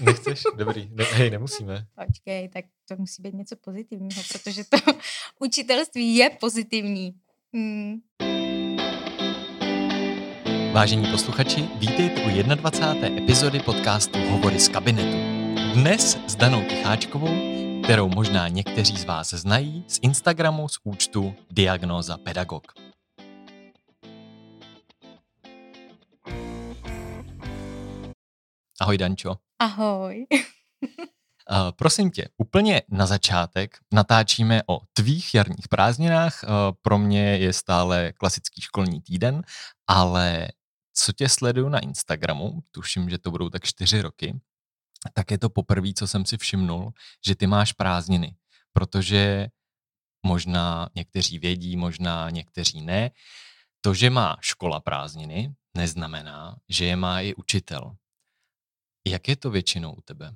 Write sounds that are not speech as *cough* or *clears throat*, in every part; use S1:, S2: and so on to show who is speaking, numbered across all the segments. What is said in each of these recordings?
S1: Nechceš? Dobrý. Ne, hej, nemusíme.
S2: Počkej, tak to musí být něco pozitivního, protože to *laughs* učitelství je pozitivní. Hmm.
S1: Vážení posluchači, vítejte u 21. epizody podcastu Hovory z kabinetu. Dnes s Danou Ticháčkovou, kterou možná někteří z vás znají z Instagramu z účtu Diagnóza Pedagog. Ahoj Dančo.
S2: Ahoj.
S1: Uh, prosím tě, úplně na začátek natáčíme o tvých jarních prázdninách. Uh, pro mě je stále klasický školní týden, ale co tě sleduju na Instagramu, tuším, že to budou tak čtyři roky, tak je to poprvé, co jsem si všimnul, že ty máš prázdniny, protože možná někteří vědí, možná někteří ne. To, že má škola prázdniny, neznamená, že je má i učitel. Jak je to většinou u tebe?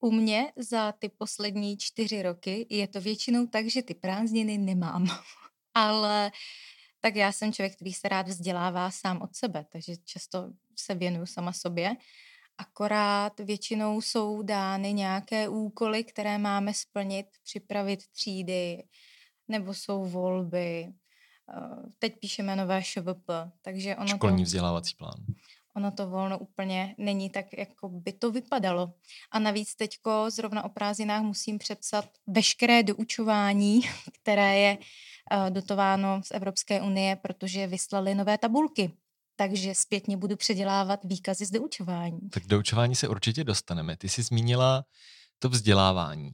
S2: U mě za ty poslední čtyři roky je to většinou tak, že ty prázdniny nemám. *laughs* Ale tak já jsem člověk, který se rád vzdělává sám od sebe, takže často se věnuju sama sobě. Akorát většinou jsou dány nějaké úkoly, které máme splnit, připravit třídy, nebo jsou volby. Eh, teď píšeme nové ŠVP, takže ono
S1: Školní
S2: to...
S1: vzdělávací plán
S2: ono to volno úplně není tak, jako by to vypadalo. A navíc teďko zrovna o prázdninách musím přepsat veškeré doučování, *laughs* které je uh, dotováno z Evropské unie, protože vyslali nové tabulky. Takže zpětně budu předělávat výkazy z doučování.
S1: Tak doučování se určitě dostaneme. Ty jsi zmínila to vzdělávání.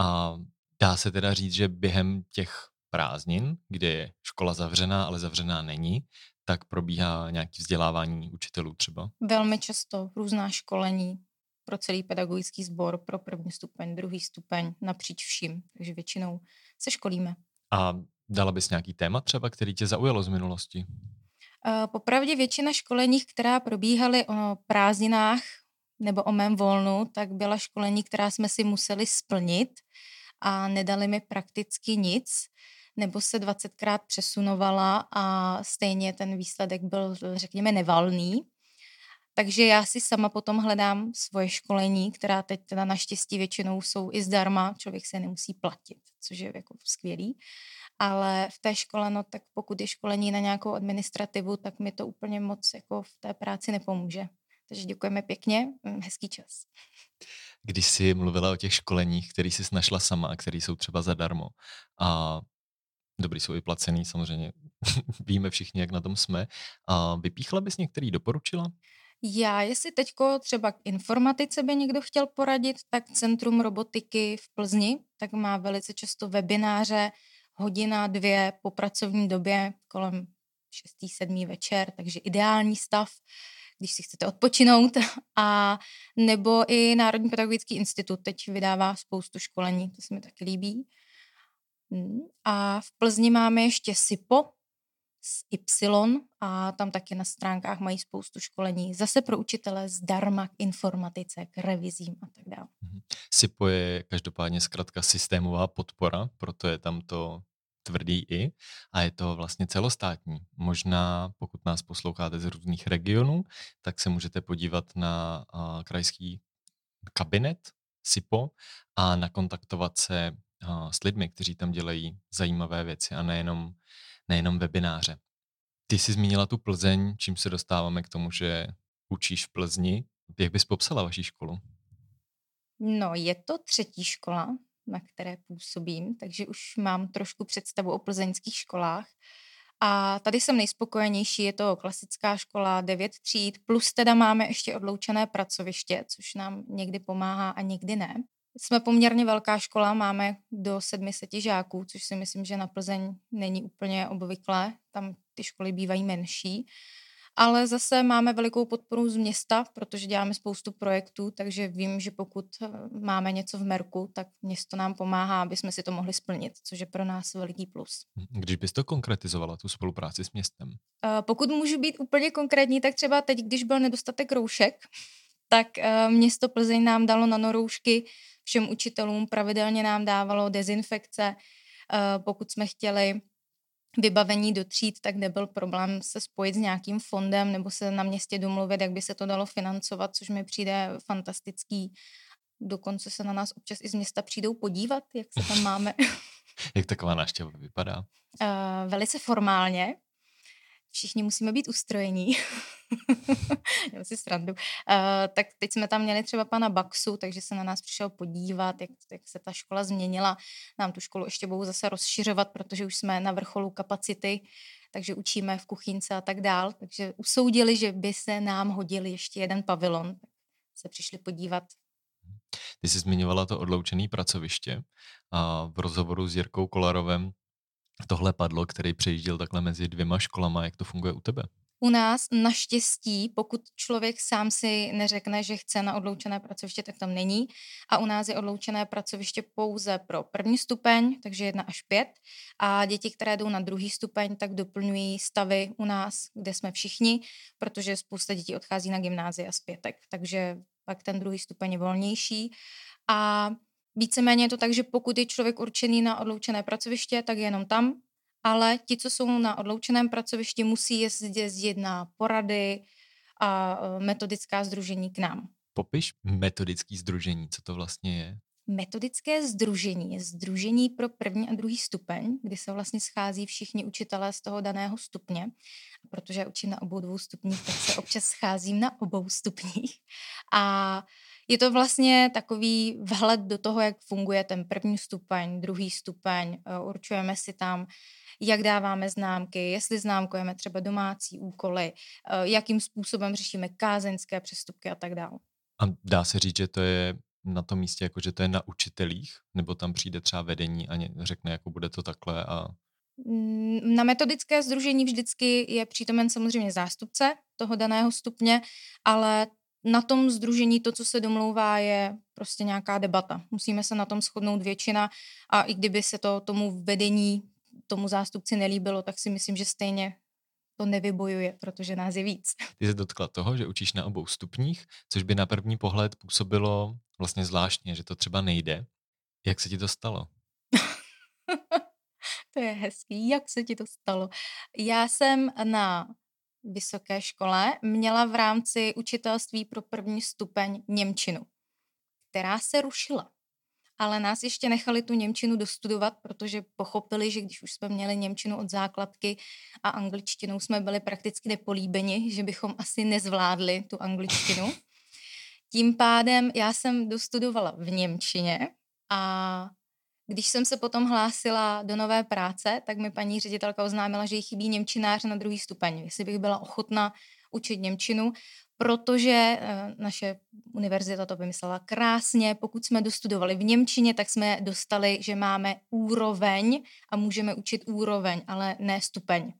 S1: A dá se teda říct, že během těch prázdnin, kde je škola zavřená, ale zavřená není, tak probíhá nějaké vzdělávání učitelů třeba?
S2: Velmi často různá školení pro celý pedagogický sbor, pro první stupeň, druhý stupeň, napříč vším. Takže většinou se školíme.
S1: A dala bys nějaký téma třeba, který tě zaujalo z minulosti?
S2: Popravdě většina školení, která probíhaly o prázdninách nebo o mém volnu, tak byla školení, která jsme si museli splnit a nedali mi prakticky nic nebo se 20krát přesunovala a stejně ten výsledek byl, řekněme, nevalný. Takže já si sama potom hledám svoje školení, která teď teda naštěstí většinou jsou i zdarma, člověk se nemusí platit, což je jako skvělý. Ale v té škole, no tak pokud je školení na nějakou administrativu, tak mi to úplně moc jako v té práci nepomůže. Takže děkujeme pěkně, mm, hezký čas.
S1: Když jsi mluvila o těch školeních, které jsi našla sama a které jsou třeba zadarmo, a Dobrý jsou i placený, samozřejmě *laughs* víme všichni, jak na tom jsme. A vypíchla bys některý doporučila?
S2: Já, jestli teďko třeba k informatice by někdo chtěl poradit, tak Centrum robotiky v Plzni, tak má velice často webináře, hodina, dvě po pracovní době kolem 6. 7. večer, takže ideální stav, když si chcete odpočinout. *laughs* A nebo i Národní pedagogický institut teď vydává spoustu školení, to se mi taky líbí. Hmm, a v Plzni máme ještě SIPO s Y a tam taky na stránkách mají spoustu školení. Zase pro učitele zdarma k informatice, k revizím a tak dále. Mhm.
S1: SIPO je každopádně zkrátka systémová podpora, proto je tam to tvrdý i a je to vlastně celostátní. Možná, pokud nás posloucháte z různých regionů, tak se můžete podívat na krajský kabinet SIPO a nakontaktovat se s lidmi, kteří tam dělají zajímavé věci a nejenom, nejenom webináře. Ty jsi zmínila tu Plzeň, čím se dostáváme k tomu, že učíš v Plzni. Jak bys popsala vaši školu?
S2: No, je to třetí škola, na které působím, takže už mám trošku představu o plzeňských školách. A tady jsem nejspokojenější, je to klasická škola, devět tříd, plus teda máme ještě odloučené pracoviště, což nám někdy pomáhá a někdy ne. Jsme poměrně velká škola, máme do 700 žáků, což si myslím, že na Plzeň není úplně obvyklé. Tam ty školy bývají menší. Ale zase máme velikou podporu z města, protože děláme spoustu projektů, takže vím, že pokud eh, máme něco v Merku, tak město nám pomáhá, aby jsme si to mohli splnit, což je pro nás veliký plus.
S1: Když bys to konkretizovala, tu spolupráci s městem?
S2: Eh, pokud můžu být úplně konkrétní, tak třeba teď, když byl nedostatek roušek, tak eh, město Plzeň nám dalo nanoroušky všem učitelům, pravidelně nám dávalo dezinfekce, eh, pokud jsme chtěli vybavení do tříd, tak nebyl problém se spojit s nějakým fondem nebo se na městě domluvit, jak by se to dalo financovat, což mi přijde fantastický. Dokonce se na nás občas i z města přijdou podívat, jak se tam *laughs* máme.
S1: jak taková návštěva vypadá?
S2: Uh, velice formálně. Všichni musíme být ustrojení. *laughs* Já si srandu. Uh, tak teď jsme tam měli třeba pana Baxu, takže se na nás přišel podívat, jak, jak se ta škola změnila. Nám tu školu ještě budou zase rozšiřovat, protože už jsme na vrcholu kapacity, takže učíme v kuchynce a tak dál. Takže usoudili, že by se nám hodil ještě jeden pavilon. Tak se přišli podívat.
S1: Ty jsi zmiňovala to odloučené pracoviště a v rozhovoru s Jirkou Kolarovem tohle padlo, který přejížděl takhle mezi dvěma školama. Jak to funguje u tebe?
S2: U nás naštěstí, pokud člověk sám si neřekne, že chce na odloučené pracoviště, tak tam není. A u nás je odloučené pracoviště pouze pro první stupeň, takže jedna až pět. A děti, které jdou na druhý stupeň, tak doplňují stavy u nás, kde jsme všichni, protože spousta dětí odchází na gymnázii a zpětek. Takže pak ten druhý stupeň je volnější. A víceméně je to tak, že pokud je člověk určený na odloučené pracoviště, tak je jenom tam ale ti, co jsou na odloučeném pracovišti, musí jezdit na porady a e, metodická združení k nám.
S1: Popiš metodický združení, co to vlastně je?
S2: Metodické združení je združení pro první a druhý stupeň, kdy se vlastně schází všichni učitelé z toho daného stupně. Protože já učím na obou dvou stupních, tak se občas scházím na obou stupních. A je to vlastně takový vhled do toho, jak funguje ten první stupeň, druhý stupeň. E, určujeme si tam jak dáváme známky, jestli známkujeme třeba domácí úkoly, eh, jakým způsobem řešíme kázeňské přestupky a tak dále.
S1: A dá se říct, že to je na tom místě, jako že to je na učitelích, nebo tam přijde třeba vedení a řekne, jako bude to takhle a
S2: mm, na metodické združení vždycky je přítomen samozřejmě zástupce toho daného stupně, ale na tom združení to, co se domlouvá, je prostě nějaká debata. Musíme se na tom shodnout většina a i kdyby se to tomu vedení tomu zástupci nelíbilo, tak si myslím, že stejně to nevybojuje, protože nás je víc. *laughs*
S1: Ty se dotkla toho, že učíš na obou stupních, což by na první pohled působilo vlastně zvláštně, že to třeba nejde. Jak se ti to stalo?
S2: to je hezký. Jak se ti to stalo? Já jsem na vysoké škole měla v rámci učitelství pro první stupeň Němčinu, která se rušila ale nás ještě nechali tu Němčinu dostudovat, protože pochopili, že když už jsme měli Němčinu od základky a angličtinou jsme byli prakticky nepolíbeni, že bychom asi nezvládli tu angličtinu. *laughs* Tím pádem já jsem dostudovala v Němčině a když jsem se potom hlásila do nové práce, tak mi paní ředitelka oznámila, že jí chybí Němčinář na druhý stupeň, jestli bych byla ochotna učit Němčinu, protože eh, naše univerzita to vymyslela krásně. Pokud jsme dostudovali v Němčině, tak jsme dostali, že máme úroveň a můžeme učit úroveň, ale ne stupeň.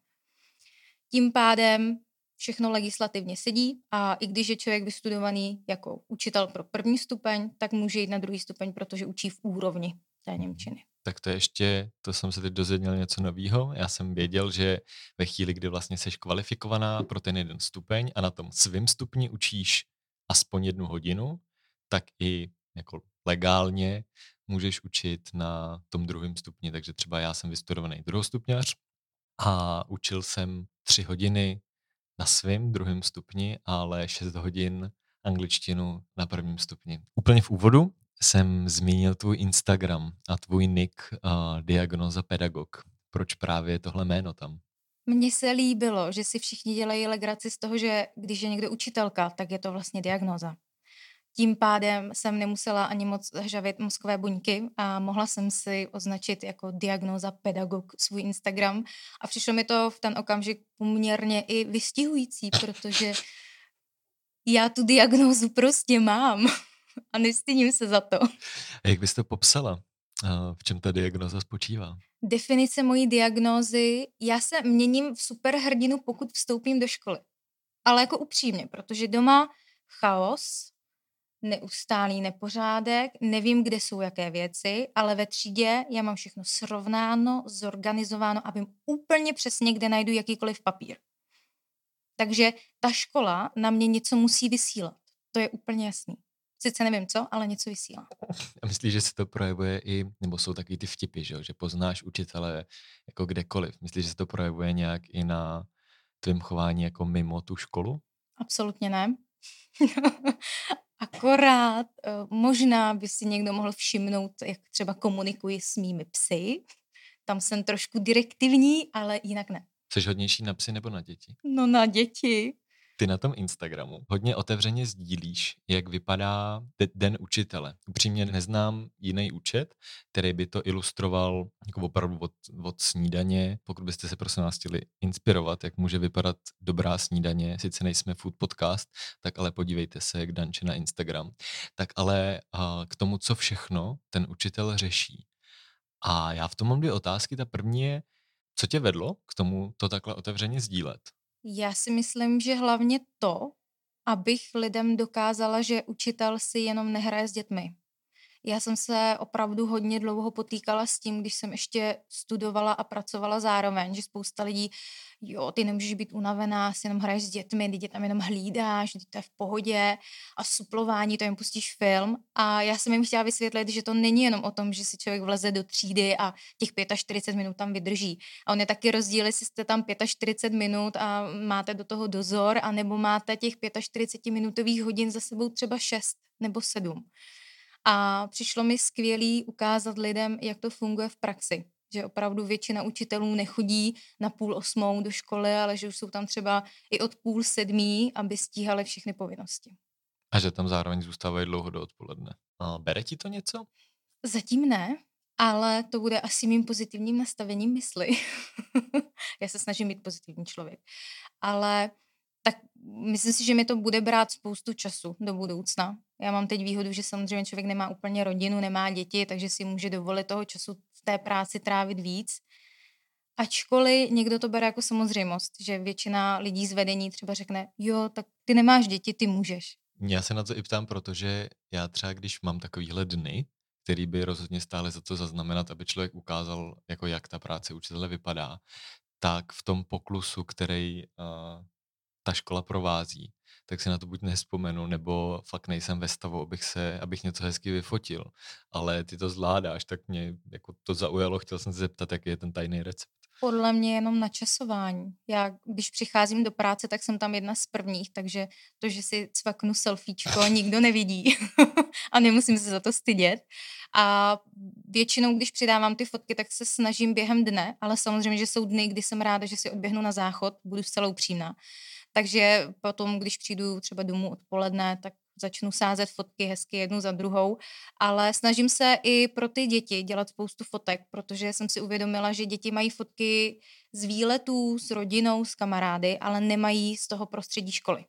S2: Tím pádem všechno legislativně sedí a i když je člověk vystudovaný jako učitel pro první stupeň, tak může jít na druhý stupeň, protože učí v úrovni té Němčiny
S1: tak to je ještě, to jsem se teď dozvěděl něco nového. Já jsem věděl, že ve chvíli, kdy vlastně seš kvalifikovaná pro ten jeden stupeň a na tom svým stupni učíš aspoň jednu hodinu, tak i jako legálně můžeš učit na tom druhém stupni. Takže třeba já jsem vystudovaný druhostupňař a učil jsem tři hodiny na svém druhém stupni, ale šest hodin angličtinu na prvním stupni. Úplně v úvodu jsem zmínil tvůj Instagram a tvůj nick uh, Diagnoza Pedagog. Proč právě tohle jméno tam?
S2: Mně se líbilo, že si všichni dělají legraci z toho, že když je někdo učitelka, tak je to vlastně diagnoza. Tím pádem jsem nemusela ani moc hřavit mozkové buňky a mohla jsem si označit jako diagnoza pedagog svůj Instagram a přišlo mi to v ten okamžik poměrně i vystihující, protože já tu diagnózu prostě mám *laughs* a nestydím se za to.
S1: A jak bys to popsala? V čem ta diagnoza spočívá?
S2: Definice mojí diagnózy, já se měním v superhrdinu, pokud vstoupím do školy. Ale jako upřímně, protože doma chaos, neustálý nepořádek, nevím, kde jsou jaké věci, ale ve třídě já mám všechno srovnáno, zorganizováno a vím úplně přesně, kde najdu jakýkoliv papír. Takže ta škola na mě něco musí vysílat. To je úplně jasný. Sice nevím co, ale něco vysílá.
S1: A myslíš, že se to projevuje i, nebo jsou taky ty vtipy, že, že poznáš učitele, jako kdekoliv. Myslíš, že se to projevuje nějak i na tvém chování jako mimo tu školu?
S2: Absolutně ne. *laughs* Akorát uh, možná by si někdo mohl všimnout, jak třeba komunikuji s mými psy. Tam jsem trošku direktivní, ale jinak ne.
S1: Jsi hodnější na psy nebo na děti?
S2: No na děti.
S1: Ty na tom Instagramu hodně otevřeně sdílíš, jak vypadá den učitele. Upřímně neznám jiný účet, který by to ilustroval jako opravdu od, od snídaně. Pokud byste se prosím vás chtěli inspirovat, jak může vypadat dobrá snídaně, sice nejsme food podcast, tak ale podívejte se, jak Danče na Instagram. Tak ale k tomu, co všechno ten učitel řeší. A já v tom mám dvě otázky. Ta první je, co tě vedlo k tomu to takhle otevřeně sdílet?
S2: Já si myslím, že hlavně to, abych lidem dokázala, že učitel si jenom nehraje s dětmi. Já jsem se opravdu hodně dlouho potýkala s tím, když jsem ještě studovala a pracovala zároveň, že spousta lidí, jo, ty nemůžeš být unavená, si jenom hraješ s dětmi, ty tam jenom hlídáš, to je v pohodě a suplování, to jim pustíš film. A já jsem jim chtěla vysvětlit, že to není jenom o tom, že si člověk vleze do třídy a těch 45 minut tam vydrží. A on je taky rozdíl, jestli jste tam 45 minut a máte do toho dozor, anebo máte těch 45 minutových hodin za sebou třeba 6 nebo 7. A přišlo mi skvělý ukázat lidem, jak to funguje v praxi. Že opravdu většina učitelů nechodí na půl osmou do školy, ale že už jsou tam třeba i od půl sedmí, aby stíhali všechny povinnosti.
S1: A že tam zároveň zůstávají dlouho do odpoledne. A bere ti to něco?
S2: Zatím ne, ale to bude asi mým pozitivním nastavením mysli. *laughs* Já se snažím být pozitivní člověk. Ale tak myslím si, že mi to bude brát spoustu času do budoucna. Já mám teď výhodu, že samozřejmě člověk nemá úplně rodinu, nemá děti, takže si může dovolit toho času v té práci trávit víc. Ačkoliv někdo to bere jako samozřejmost, že většina lidí z vedení třeba řekne, jo, tak ty nemáš děti, ty můžeš.
S1: Já se na to i ptám, protože já třeba, když mám takovýhle dny, který by rozhodně stále za to zaznamenat, aby člověk ukázal, jako jak ta práce učitele vypadá, tak v tom poklusu, který uh, ta škola provází, tak si na to buď nespomenu, nebo fakt nejsem ve stavu, abych, se, abych něco hezky vyfotil. Ale ty to zvládáš, tak mě jako to zaujalo, chtěl jsem se zeptat, jaký je ten tajný recept.
S2: Podle mě jenom načasování. Já, když přicházím do práce, tak jsem tam jedna z prvních, takže to, že si cvaknu selfiečko, *laughs* nikdo nevidí *laughs* a nemusím se za to stydět. A většinou, když přidávám ty fotky, tak se snažím během dne, ale samozřejmě, že jsou dny, kdy jsem ráda, že si odběhnu na záchod, budu zcela upřímná. Takže potom, když přijdu třeba domů odpoledne, tak začnu sázet fotky hezky jednu za druhou, ale snažím se i pro ty děti dělat spoustu fotek, protože jsem si uvědomila, že děti mají fotky z výletů, s rodinou, s kamarády, ale nemají z toho prostředí školy.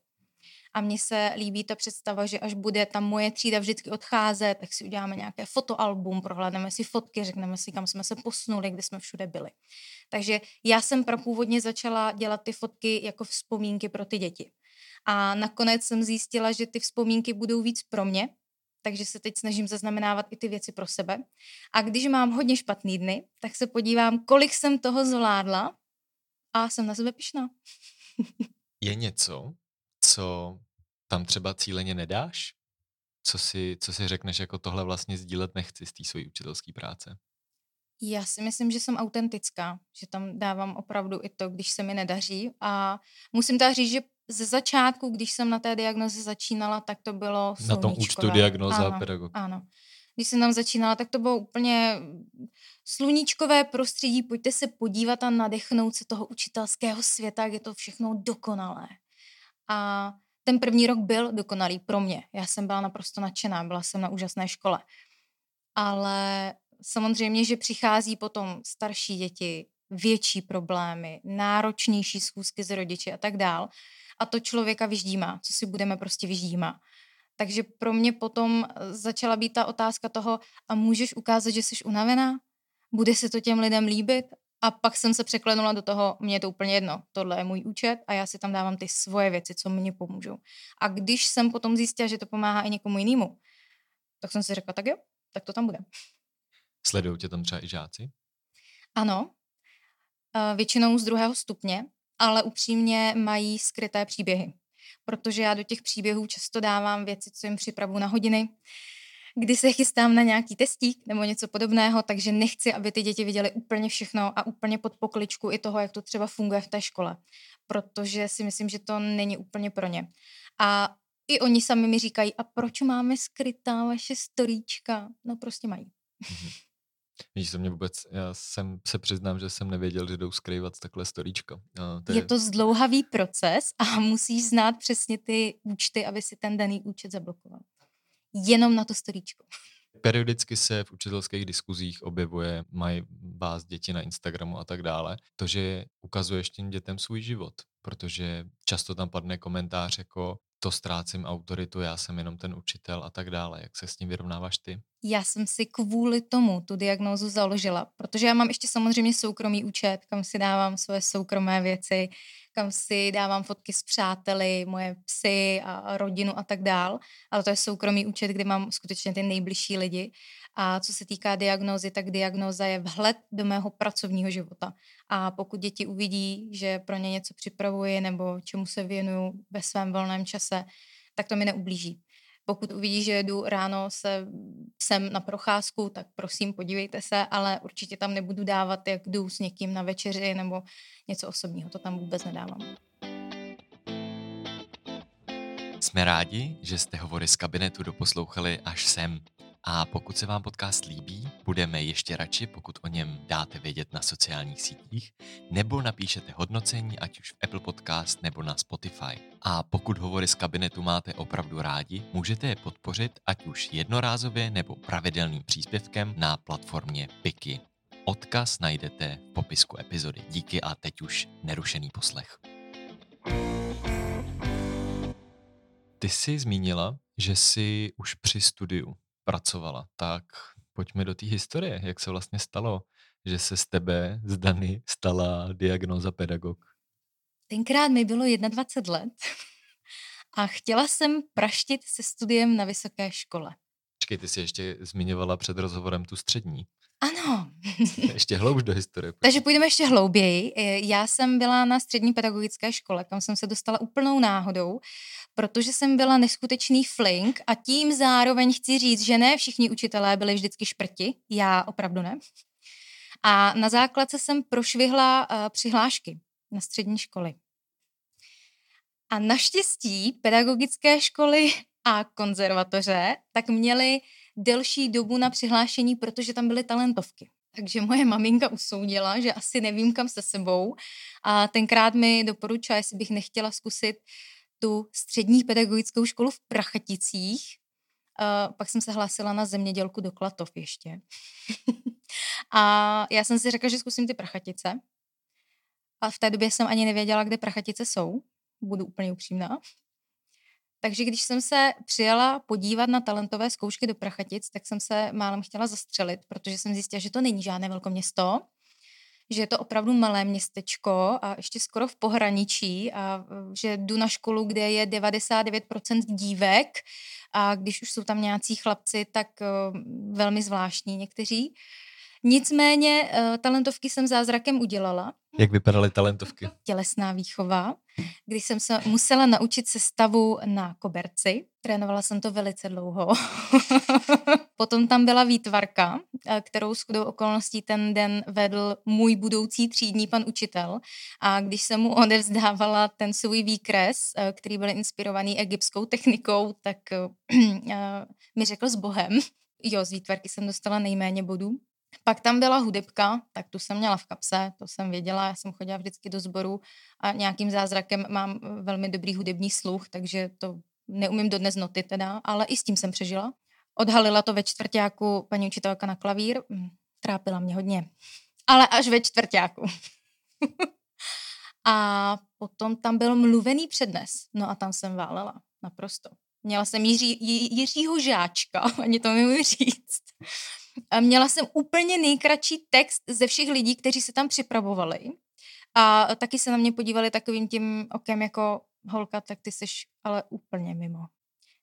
S2: A mně se líbí ta představa, že až bude ta moje třída vždycky odcházet, tak si uděláme nějaké fotoalbum, prohlédneme si fotky, řekneme si, kam jsme se posunuli, kde jsme všude byli. Takže já jsem původně začala dělat ty fotky jako vzpomínky pro ty děti. A nakonec jsem zjistila, že ty vzpomínky budou víc pro mě, takže se teď snažím zaznamenávat i ty věci pro sebe. A když mám hodně špatný dny, tak se podívám, kolik jsem toho zvládla a jsem na sebe pišná. *laughs*
S1: Je něco, co tam třeba cíleně nedáš? Co si, co si řekneš, jako tohle vlastně sdílet nechci z té své učitelské práce?
S2: Já si myslím, že jsem autentická, že tam dávám opravdu i to, když se mi nedaří. A musím teda říct, že ze začátku, když jsem na té diagnoze začínala, tak to bylo
S1: Na tom účtu diagnoza ano, pedagog.
S2: Ano. Když jsem tam začínala, tak to bylo úplně sluníčkové prostředí, pojďte se podívat a nadechnout se toho učitelského světa, jak je to všechno dokonalé. A ten první rok byl dokonalý pro mě. Já jsem byla naprosto nadšená, byla jsem na úžasné škole. Ale samozřejmě, že přichází potom starší děti, větší problémy, náročnější schůzky s rodiči a tak dál. A to člověka vyždímá, co si budeme prostě vyždímá. Takže pro mě potom začala být ta otázka toho, a můžeš ukázat, že jsi unavená? Bude se to těm lidem líbit? A pak jsem se překlenula do toho, mě je to úplně jedno, tohle je můj účet a já si tam dávám ty svoje věci, co mě pomůžou. A když jsem potom zjistila, že to pomáhá i někomu jinému, tak jsem si řekla, tak jo, tak to tam bude.
S1: Sledují tě tam třeba i žáci?
S2: Ano, většinou z druhého stupně, ale upřímně mají skryté příběhy. Protože já do těch příběhů často dávám věci, co jim připravu na hodiny, kdy se chystám na nějaký testík nebo něco podobného, takže nechci, aby ty děti viděly úplně všechno a úplně pod pokličku i toho, jak to třeba funguje v té škole, protože si myslím, že to není úplně pro ně. A i oni sami mi říkají, a proč máme skrytá vaše storíčka? No prostě mají. Mm-hmm.
S1: Víš, to mě vůbec, já jsem se přiznám, že jsem nevěděl, že jdou skrývat takhle storíčko.
S2: No, to je... je to zdlouhavý proces a musíš znát přesně ty účty, aby si ten daný účet zablokoval. Jenom na to storíčko.
S1: Periodicky se v učitelských diskuzích objevuje, mají vás děti na Instagramu a tak dále, to, že ukazuješ těm dětem svůj život, protože často tam padne komentář jako to ztrácím autoritu, já jsem jenom ten učitel a tak dále. Jak se s tím vyrovnáváš ty?
S2: Já jsem si kvůli tomu tu diagnózu založila, protože já mám ještě samozřejmě soukromý účet, kam si dávám své soukromé věci, kam si dávám fotky s přáteli, moje psy a rodinu a tak dál, ale to je soukromý účet, kde mám skutečně ty nejbližší lidi. A co se týká diagnózy, tak diagnóza je vhled do mého pracovního života. A pokud děti uvidí, že pro ně něco připravuji nebo čemu se věnuju ve svém volném čase, tak to mi neublíží. Pokud uvidí, že jdu ráno se sem na procházku, tak prosím, podívejte se, ale určitě tam nebudu dávat, jak jdu s někým na večeři nebo něco osobního. To tam vůbec nedávám.
S1: Jsme rádi, že jste hovory z kabinetu doposlouchali až sem. A pokud se vám podcast líbí, budeme ještě radši, pokud o něm dáte vědět na sociálních sítích, nebo napíšete hodnocení, ať už v Apple Podcast nebo na Spotify. A pokud hovory z kabinetu máte opravdu rádi, můžete je podpořit ať už jednorázově nebo pravidelným příspěvkem na platformě Piky. Odkaz najdete v popisku epizody. Díky a teď už nerušený poslech. Ty jsi zmínila, že jsi už při studiu pracovala. Tak pojďme do té historie, jak se vlastně stalo, že se z tebe, z Dany, stala diagnóza pedagog.
S2: Tenkrát mi bylo 21 let a chtěla jsem praštit se studiem na vysoké škole.
S1: Počkej, ty jsi ještě zmiňovala před rozhovorem tu střední.
S2: Ano. *laughs*
S1: ještě hloubš do historie. *laughs*
S2: Takže půjdeme ještě hlouběji. Já jsem byla na střední pedagogické škole, kam jsem se dostala úplnou náhodou, protože jsem byla neskutečný flink a tím zároveň chci říct, že ne všichni učitelé byli vždycky šprti, já opravdu ne. A na základce jsem prošvihla uh, přihlášky na střední školy. A naštěstí pedagogické školy a konzervatoře tak měly delší dobu na přihlášení, protože tam byly talentovky. Takže moje maminka usoudila, že asi nevím kam se sebou a tenkrát mi doporučila, jestli bych nechtěla zkusit tu střední pedagogickou školu v Prachaticích. Uh, pak jsem se hlásila na zemědělku do Klatov ještě. *laughs* a já jsem si řekla, že zkusím ty Prachatice. A v té době jsem ani nevěděla, kde Prachatice jsou. Budu úplně upřímná. Takže když jsem se přijela podívat na talentové zkoušky do Prachatic, tak jsem se málem chtěla zastřelit, protože jsem zjistila, že to není žádné velkoměsto, že je to opravdu malé městečko a ještě skoro v pohraničí a že jdu na školu, kde je 99% dívek a když už jsou tam nějací chlapci, tak velmi zvláštní někteří. Nicméně talentovky jsem zázrakem udělala.
S1: Jak vypadaly talentovky?
S2: Tělesná výchova, kdy jsem se musela naučit sestavu na koberci. Trénovala jsem to velice dlouho. *laughs* Potom tam byla výtvarka, eh, kterou s chudou okolností ten den vedl můj budoucí třídní pan učitel. A když jsem mu odevzdávala ten svůj výkres, eh, který byl inspirovaný egyptskou technikou, tak eh, mi řekl s Bohem. *laughs* Jo, z výtvarky jsem dostala nejméně bodů. Pak tam byla hudebka, tak tu jsem měla v kapse, to jsem věděla, já jsem chodila vždycky do sboru a nějakým zázrakem mám velmi dobrý hudební sluch, takže to neumím dodnes noty teda, ale i s tím jsem přežila. Odhalila to ve čtvrtáku paní učitelka na klavír, hm, trápila mě hodně, ale až ve čtvrtáku. *laughs* a potom tam byl mluvený přednes, no a tam jsem válela, naprosto. Měla jsem Jiří, Jiřího žáčka, *laughs* ani to mi říct. Měla jsem úplně nejkratší text ze všech lidí, kteří se tam připravovali. A taky se na mě podívali takovým tím okem jako holka, tak ty jsi ale úplně mimo.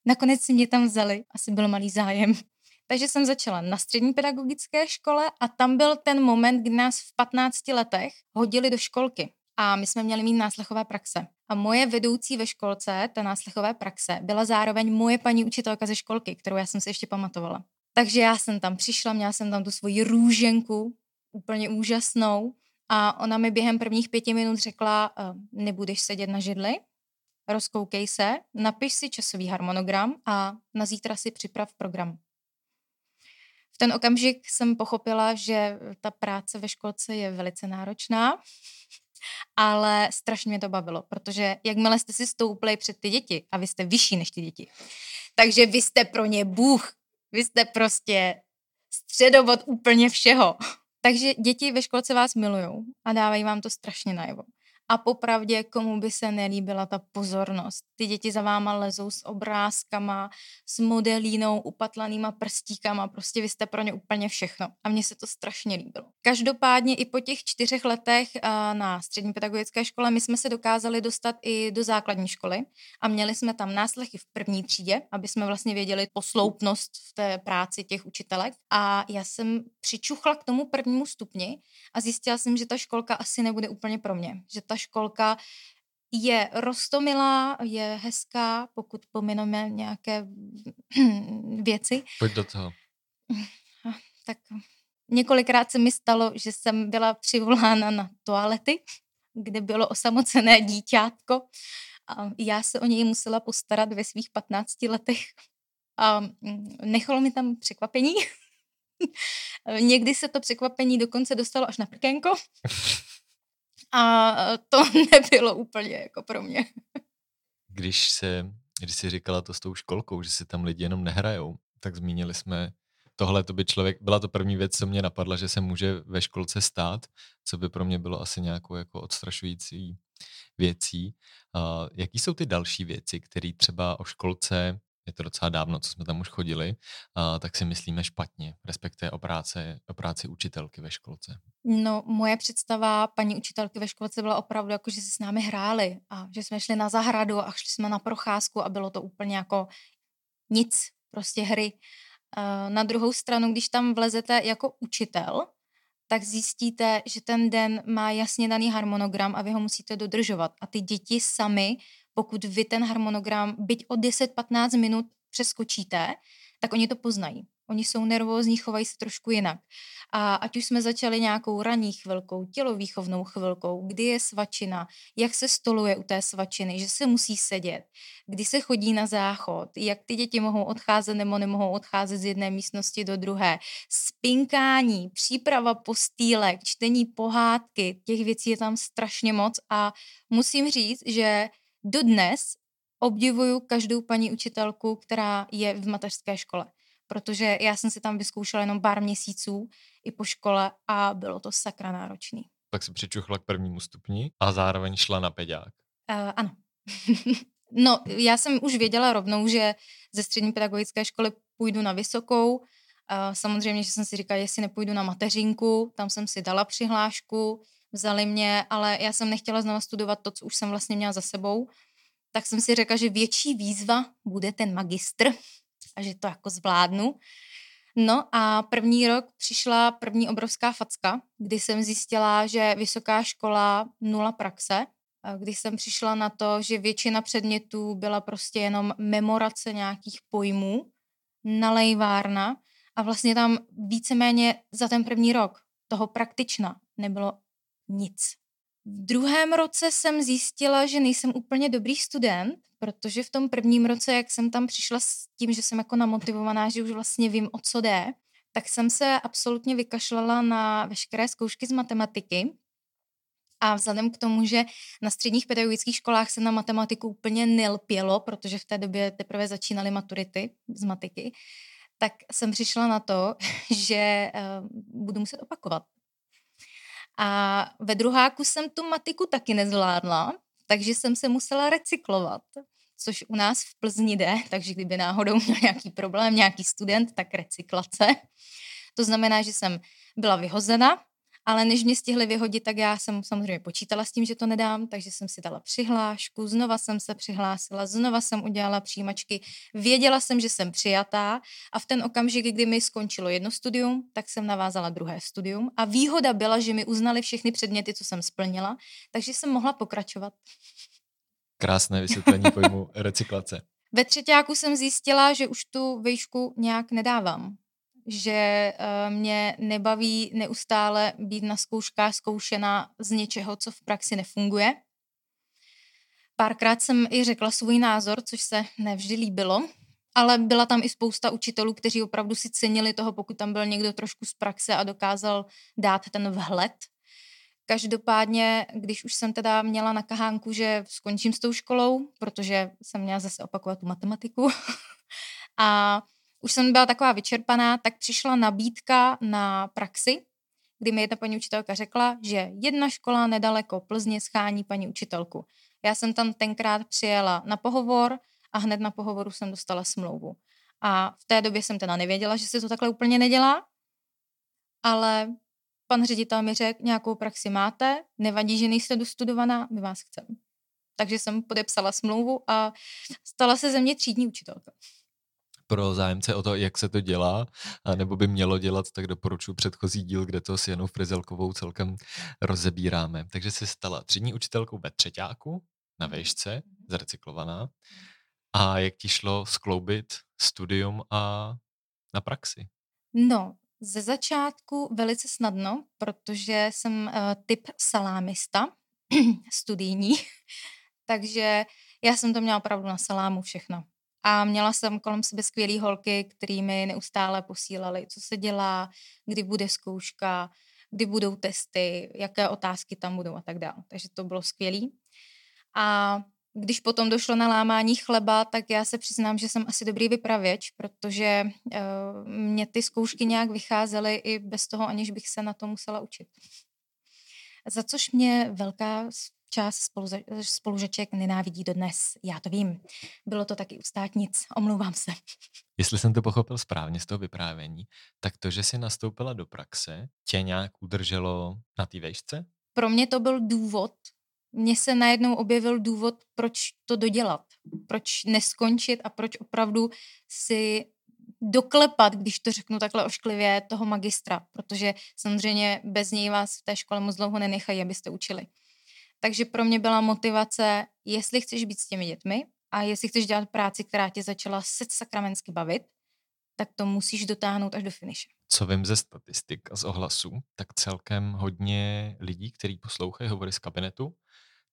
S2: Nakonec si mě tam vzali, asi byl malý zájem. *laughs* Takže jsem začala na střední pedagogické škole a tam byl ten moment, kdy nás v 15 letech hodili do školky. a my jsme měli mít náslechové praxe. A moje vedoucí ve školce, ta náslechové praxe, byla zároveň moje paní učitelka ze školky, kterou já jsem si ještě pamatovala. Takže já jsem tam přišla, měla jsem tam tu svoji růženku, úplně úžasnou, a ona mi během prvních pěti minut řekla, eh, nebudeš sedět na židli, rozkoukej se, napiš si časový harmonogram a na zítra si připrav program. V ten okamžik jsem pochopila, že ta práce ve školce je velice náročná, ale strašně mě to bavilo, protože jakmile jste si stoupli před ty děti a vy jste vyšší než ty děti, takže vy jste pro ně Bůh, vy jste prostě středovod úplně všeho. Takže děti ve školce vás milují a dávají vám to strašně najevo. A popravdě, komu by se nelíbila ta pozornost. Ty děti za váma lezou s obrázkama, s modelínou, upatlanýma prstíkama, prostě vy jste pro ně úplně všechno. A mně se to strašně líbilo. Každopádně i po těch čtyřech letech na střední pedagogické škole my jsme se dokázali dostat i do základní školy a měli jsme tam náslechy v první třídě, aby jsme vlastně věděli posloupnost v té práci těch učitelek. A já jsem přičuchla k tomu prvnímu stupni a zjistila jsem, že ta školka asi nebude úplně pro mě. Že ta školka je rostomilá, je hezká, pokud pomineme nějaké *clears throat* věci.
S1: Pojď do toho.
S2: Tak několikrát se mi stalo, že jsem byla přivolána na toalety, kde bylo osamocené dítětko a já se o něj musela postarat ve svých 15 letech. A nechalo mi tam překvapení. *laughs* Někdy se to překvapení dokonce dostalo až na prkénko. *laughs* A to *laughs* nebylo úplně jako pro mě.
S1: Když se, když jsi říkala to s tou školkou, že si tam lidi jenom nehrajou, tak zmínili jsme tohle to by člověk, byla to první věc, co mě napadla, že se může ve školce stát, co by pro mě bylo asi nějakou jako odstrašující věcí. Uh, jaký jsou ty další věci, které třeba o školce je to docela dávno, co jsme tam už chodili, tak si myslíme špatně, respektive o práci, o práci učitelky ve školce.
S2: No, moje představa paní učitelky ve školce byla opravdu jako, že si s námi hráli a že jsme šli na zahradu a šli jsme na procházku a bylo to úplně jako nic, prostě hry. Na druhou stranu, když tam vlezete jako učitel, tak zjistíte, že ten den má jasně daný harmonogram a vy ho musíte dodržovat. A ty děti sami pokud vy ten harmonogram byť o 10-15 minut přeskočíte, tak oni to poznají. Oni jsou nervózní, chovají se trošku jinak. A ať už jsme začali nějakou ranní chvilkou, tělovýchovnou chvilkou, kdy je svačina, jak se stoluje u té svačiny, že se musí sedět, kdy se chodí na záchod, jak ty děti mohou odcházet nebo nemohou odcházet z jedné místnosti do druhé, spinkání, příprava postýlek, čtení pohádky, těch věcí je tam strašně moc a musím říct, že dodnes obdivuju každou paní učitelku, která je v mateřské škole, protože já jsem si tam vyzkoušela jenom pár měsíců i po škole a bylo to sakra náročný.
S1: Tak si přičuchla k prvnímu stupni a zároveň šla na peďák.
S2: Uh, ano. *laughs* no, já jsem už věděla rovnou, že ze střední pedagogické školy půjdu na vysokou. Uh, samozřejmě, že jsem si říkala, jestli nepůjdu na mateřinku, tam jsem si dala přihlášku, vzali mě, ale já jsem nechtěla znovu studovat to, co už jsem vlastně měla za sebou, tak jsem si řekla, že větší výzva bude ten magistr a že to jako zvládnu. No a první rok přišla první obrovská facka, kdy jsem zjistila, že vysoká škola nula praxe, když jsem přišla na to, že většina předmětů byla prostě jenom memorace nějakých pojmů, nalejvárna a vlastně tam víceméně za ten první rok toho praktična nebylo nic. V druhém roce jsem zjistila, že nejsem úplně dobrý student, protože v tom prvním roce, jak jsem tam přišla s tím, že jsem jako namotivovaná, že už vlastně vím, o co jde, tak jsem se absolutně vykašlala na veškeré zkoušky z matematiky. A vzhledem k tomu, že na středních pedagogických školách se na matematiku úplně nelpělo, protože v té době teprve začínaly maturity z matiky, tak jsem přišla na to, *laughs* že uh, budu muset opakovat a ve druháku jsem tu matiku taky nezvládla, takže jsem se musela recyklovat, což u nás v Plzni jde, *laughs* takže kdyby náhodou měl nějaký problém, nějaký student, tak recyklace. To znamená, že jsem byla vyhozena ale než mě stihli vyhodit, tak já jsem samozřejmě počítala s tím, že to nedám, takže jsem si dala přihlášku, znova jsem se přihlásila, znova jsem udělala přijímačky, věděla jsem, že jsem přijatá a v ten okamžik, kdy mi skončilo jedno studium, tak jsem navázala druhé studium a výhoda byla, že mi uznali všechny předměty, co jsem splnila, takže jsem mohla pokračovat.
S1: Krásné vysvětlení pojmu recyklace.
S2: Ve třetíku jsem zjistila, že už tu výšku nějak nedávám že uh, mě nebaví neustále být na zkouškách zkoušena z něčeho, co v praxi nefunguje. Párkrát jsem i řekla svůj názor, což se nevždy líbilo, ale byla tam i spousta učitelů, kteří opravdu si cenili toho, pokud tam byl někdo trošku z praxe a dokázal dát ten vhled. Každopádně, když už jsem teda měla na kahánku, že skončím s tou školou, protože jsem měla zase opakovat tu matematiku *laughs* a už jsem byla taková vyčerpaná, tak přišla nabídka na praxi, kdy mi jedna paní učitelka řekla, že jedna škola nedaleko Plzně schání paní učitelku. Já jsem tam tenkrát přijela na pohovor a hned na pohovoru jsem dostala smlouvu. A v té době jsem teda nevěděla, že se to takhle úplně nedělá, ale pan ředitel mi řekl, nějakou praxi máte, nevadí, že nejste dostudovaná, my vás chceme. Takže jsem podepsala smlouvu a stala se ze mě třídní učitelka
S1: pro zájemce o to, jak se to dělá, nebo by mělo dělat, tak doporučuji předchozí díl, kde to s Janou Frizelkovou celkem rozebíráme. Takže jsi stala třídní učitelkou ve třetíku na výšce, zrecyklovaná. A jak ti šlo skloubit studium a na praxi?
S2: No, ze začátku velice snadno, protože jsem uh, typ salámista, *clears throat* studijní, *laughs* takže já jsem to měla opravdu na salámu všechno. A měla jsem kolem sebe skvělé holky, kterými neustále posílali, co se dělá, kdy bude zkouška, kdy budou testy, jaké otázky tam budou a tak dále. Takže to bylo skvělé. A když potom došlo na lámání chleba, tak já se přiznám, že jsem asi dobrý vypravěč, protože uh, mě ty zkoušky nějak vycházely i bez toho, aniž bych se na to musela učit. Za což mě velká část spolužeček nenávidí dodnes. Já to vím. Bylo to taky u státnic. Omlouvám se. *laughs*
S1: Jestli jsem to pochopil správně z toho vyprávění, tak to, že jsi nastoupila do praxe, tě nějak udrželo na té vejšce?
S2: Pro mě to byl důvod, mně se najednou objevil důvod, proč to dodělat, proč neskončit a proč opravdu si doklepat, když to řeknu takhle ošklivě, toho magistra, protože samozřejmě bez něj vás v té škole moc dlouho nenechají, abyste učili. Takže pro mě byla motivace, jestli chceš být s těmi dětmi a jestli chceš dělat práci, která tě začala se sakramensky bavit, tak to musíš dotáhnout až do finiše.
S1: Co vím ze statistik a z ohlasů, tak celkem hodně lidí, kteří poslouchají hovory z kabinetu,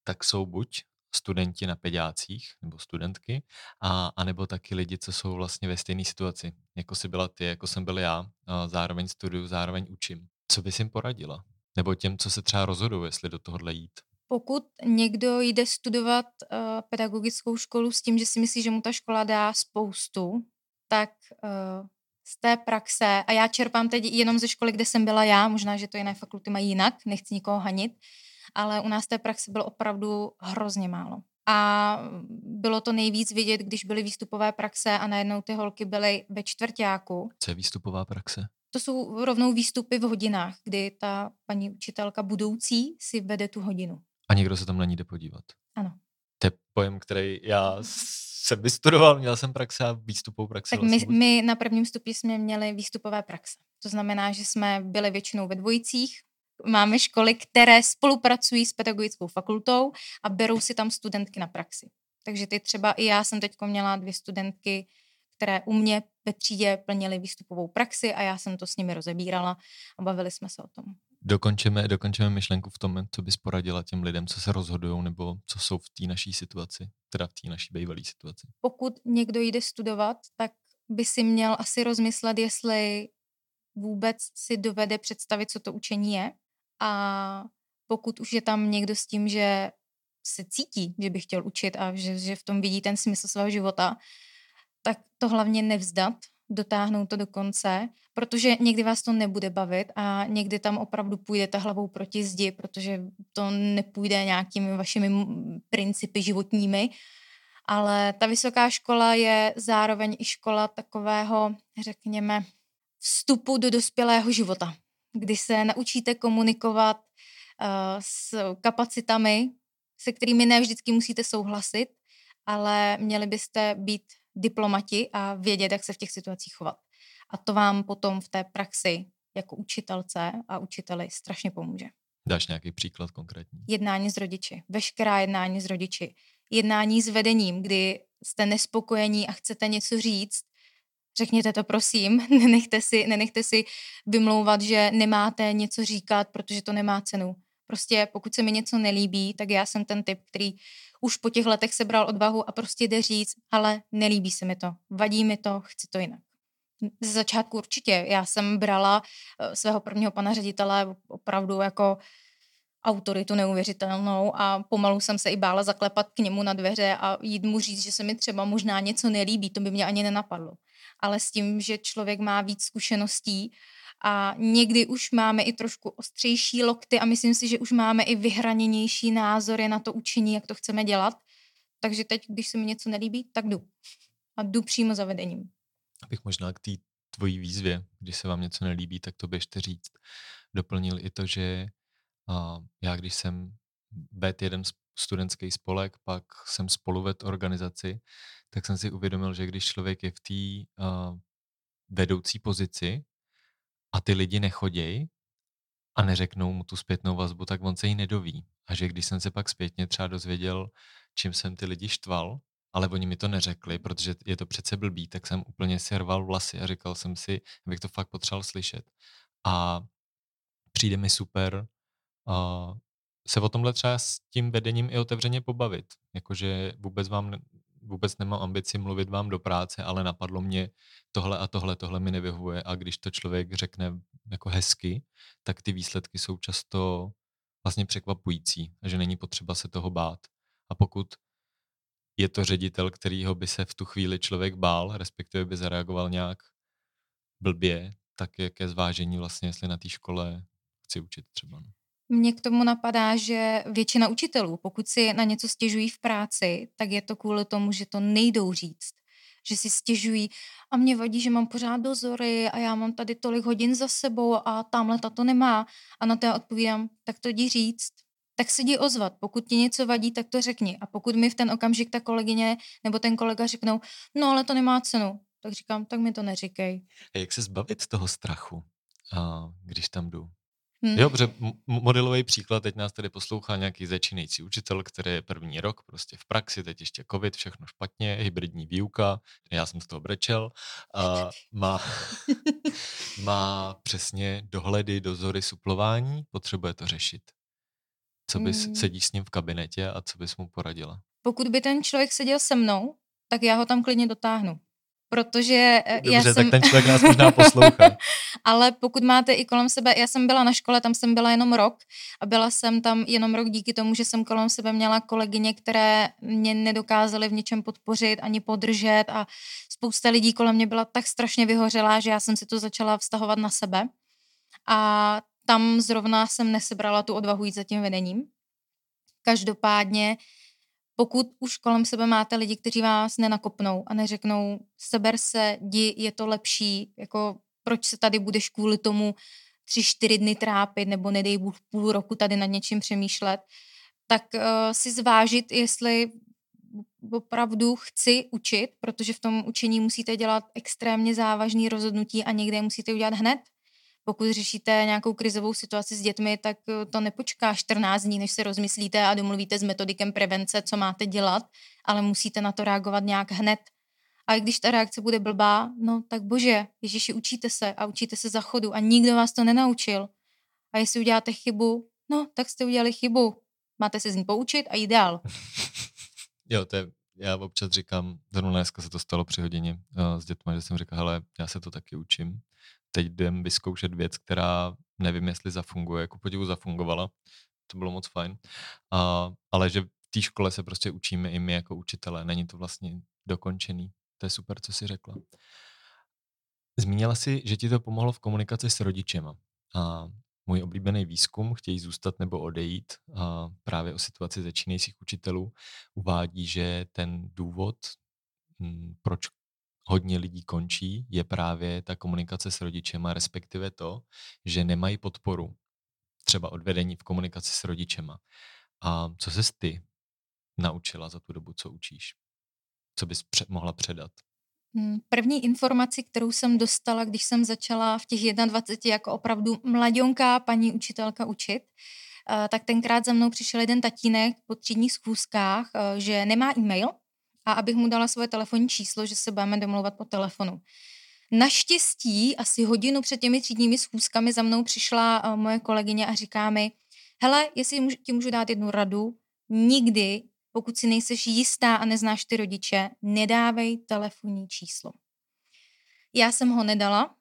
S1: tak jsou buď studenti na pediácích nebo studentky, a, anebo taky lidi, co jsou vlastně ve stejné situaci, jako jsi byla ty, jako jsem byl já, zároveň studuju, zároveň učím. Co bys jim poradila? Nebo těm, co se třeba rozhodují, jestli do tohohle jít?
S2: Pokud někdo jde studovat uh, pedagogickou školu s tím, že si myslí, že mu ta škola dá spoustu, tak uh, z té praxe, a já čerpám teď jenom ze školy, kde jsem byla já, možná, že to jiné fakulty mají jinak, nechci nikoho hanit, ale u nás té praxe bylo opravdu hrozně málo. A bylo to nejvíc vidět, když byly výstupové praxe a najednou ty holky byly ve čtvrtáku.
S1: Co je výstupová praxe?
S2: To jsou rovnou výstupy v hodinách, kdy ta paní učitelka budoucí si vede tu hodinu.
S1: A někdo se tam na ní jde podívat.
S2: Ano.
S1: To je pojem, který já jsem vystudoval, měl jsem praxe a výstupovou praxi.
S2: Tak vlastně my, my na prvním stupni jsme měli výstupové praxe. To znamená, že jsme byli většinou ve dvojicích. Máme školy, které spolupracují s pedagogickou fakultou a berou si tam studentky na praxi. Takže ty třeba i já jsem teď měla dvě studentky, které u mě ve třídě plnily výstupovou praxi a já jsem to s nimi rozebírala a bavili jsme se o tom.
S1: Dokončeme, dokončeme myšlenku v tom, co bys poradila těm lidem, co se rozhodují nebo co jsou v té naší situaci, teda v té naší bývalé situaci.
S2: Pokud někdo jde studovat, tak by si měl asi rozmyslet, jestli vůbec si dovede představit, co to učení je. A pokud už je tam někdo s tím, že se cítí, že by chtěl učit a že, že v tom vidí ten smysl svého života, tak to hlavně nevzdat, dotáhnout to do konce, protože někdy vás to nebude bavit a někdy tam opravdu půjdete hlavou proti zdi, protože to nepůjde nějakými vašimi principy životními, ale ta vysoká škola je zároveň i škola takového, řekněme, vstupu do dospělého života, kdy se naučíte komunikovat uh, s kapacitami, se kterými ne vždycky musíte souhlasit, ale měli byste být diplomati a vědět, jak se v těch situacích chovat. A to vám potom v té praxi jako učitelce a učiteli strašně pomůže.
S1: Dáš nějaký příklad konkrétní?
S2: Jednání s rodiči. Veškerá jednání s rodiči. Jednání s vedením, kdy jste nespokojení a chcete něco říct, řekněte to prosím, *laughs* nenechte si, nenechte si vymlouvat, že nemáte něco říkat, protože to nemá cenu. Prostě pokud se mi něco nelíbí, tak já jsem ten typ, který už po těch letech sebral odvahu a prostě jde říct, ale nelíbí se mi to, vadí mi to, chci to jinak. Ze začátku určitě. Já jsem brala eh, svého prvního pana ředitele opravdu jako autoritu neuvěřitelnou a pomalu jsem se i bála zaklepat k němu na dveře a jít mu říct, že se mi třeba možná něco nelíbí, to by mě ani nenapadlo. Ale s tím, že člověk má víc zkušeností a někdy už máme i trošku ostřejší lokty a myslím si, že už máme i vyhraněnější názory na to učení, jak to chceme dělat. Takže teď, když se mi něco nelíbí, tak jdu. A jdu přímo za vedením.
S1: Abych možná k té tvojí výzvě, když se vám něco nelíbí, tak to běžte říct. Doplnil i to, že uh, já, když jsem vedl jeden studentský spolek, pak jsem spoluved organizaci, tak jsem si uvědomil, že když člověk je v té vedoucí pozici, a ty lidi nechodějí a neřeknou mu tu zpětnou vazbu, tak on se jí nedoví. A že když jsem se pak zpětně třeba dozvěděl, čím jsem ty lidi štval, ale oni mi to neřekli, protože je to přece blbý, tak jsem úplně si rval vlasy a říkal jsem si, abych to fakt potřeboval slyšet. A přijde mi super uh, se o tomhle třeba s tím vedením i otevřeně pobavit. Jakože vůbec vám vůbec nemám ambici mluvit vám do práce, ale napadlo mě tohle a tohle, tohle mi nevyhovuje a když to člověk řekne jako hezky, tak ty výsledky jsou často vlastně překvapující a že není potřeba se toho bát. A pokud je to ředitel, kterýho by se v tu chvíli člověk bál, respektive by zareagoval nějak blbě, tak je ke zvážení vlastně, jestli na té škole chci učit třeba. No.
S2: Mně k tomu napadá, že většina učitelů, pokud si na něco stěžují v práci, tak je to kvůli tomu, že to nejdou říct. Že si stěžují a mě vadí, že mám pořád dozory a já mám tady tolik hodin za sebou a tamhle to nemá. A na to já odpovídám, tak to jdi říct. Tak se jdi ozvat. Pokud ti něco vadí, tak to řekni. A pokud mi v ten okamžik ta kolegyně nebo ten kolega řeknou, no ale to nemá cenu, tak říkám, tak mi to neříkej.
S1: A jak se zbavit toho strachu, když tam jdu? Hmm. Jo, protože modelový příklad, teď nás tady poslouchá nějaký začínající učitel, který je první rok prostě v praxi, teď ještě covid, všechno špatně, hybridní výuka, já jsem z toho brečel, a má, *laughs* má přesně dohledy, dozory, suplování, potřebuje to řešit. Co bys, hmm. sedíš s ním v kabinetě a co bys mu poradila?
S2: Pokud by ten člověk seděl se mnou, tak já ho tam klidně dotáhnu protože
S1: eh, Dobře, já jsem... tak ten člověk nás možná poslouchá. *laughs*
S2: Ale pokud máte i kolem sebe, já jsem byla na škole, tam jsem byla jenom rok a byla jsem tam jenom rok díky tomu, že jsem kolem sebe měla kolegyně, které mě nedokázaly v něčem podpořit ani podržet a spousta lidí kolem mě byla tak strašně vyhořelá, že já jsem si to začala vztahovat na sebe a tam zrovna jsem nesebrala tu odvahu jít za tím vedením. Každopádně pokud už kolem sebe máte lidi, kteří vás nenakopnou a neřeknou, seber se, jdi, je to lepší, jako proč se tady budeš kvůli tomu tři, čtyři dny trápit, nebo nedej Bůh půl roku tady nad něčím přemýšlet, tak uh, si zvážit, jestli opravdu chci učit, protože v tom učení musíte dělat extrémně závažný rozhodnutí a někde musíte udělat hned, pokud řešíte nějakou krizovou situaci s dětmi, tak eh, to nepočká 14 dní, než se rozmyslíte a domluvíte s metodikem prevence, co máte dělat, ale musíte na to reagovat nějak hned. A i když ta reakce bude blbá, no tak bože, Ježíši, učíte se a učíte se za chodu a nikdo vás to nenaučil. A jestli uděláte chybu, no tak jste udělali chybu. Máte se z ní poučit a jít dál. *laughs*
S1: jo, to je, já občas říkám, zrovna dneska se to stalo při hodině uh, s dětmi, že jsem říkal, hele, já se to taky učím teď jdem vyzkoušet věc, která nevím, jestli zafunguje, jako podivu zafungovala, to bylo moc fajn, a, ale že v té škole se prostě učíme i my jako učitelé, není to vlastně dokončený. To je super, co jsi řekla. Zmínila si, že ti to pomohlo v komunikaci s rodičema. A můj oblíbený výzkum, chtějí zůstat nebo odejít, a právě o situaci začínajících učitelů, uvádí, že ten důvod, proč hodně lidí končí, je právě ta komunikace s rodičema, respektive to, že nemají podporu třeba odvedení v komunikaci s rodičema. A co se ty naučila za tu dobu, co učíš? Co bys pře- mohla předat?
S2: Hmm, první informaci, kterou jsem dostala, když jsem začala v těch 21 jako opravdu mladionká paní učitelka učit, eh, tak tenkrát za mnou přišel jeden tatínek po třídních schůzkách, eh, že nemá e-mail a abych mu dala svoje telefonní číslo, že se budeme domlouvat po telefonu. Naštěstí asi hodinu před těmi třídními schůzkami za mnou přišla eh, moje kolegyně a říká mi, hele, jestli ti můžu dát jednu radu, nikdy pokud si nejseš jistá a neznáš ty rodiče, nedávej telefonní číslo. Já jsem ho nedala.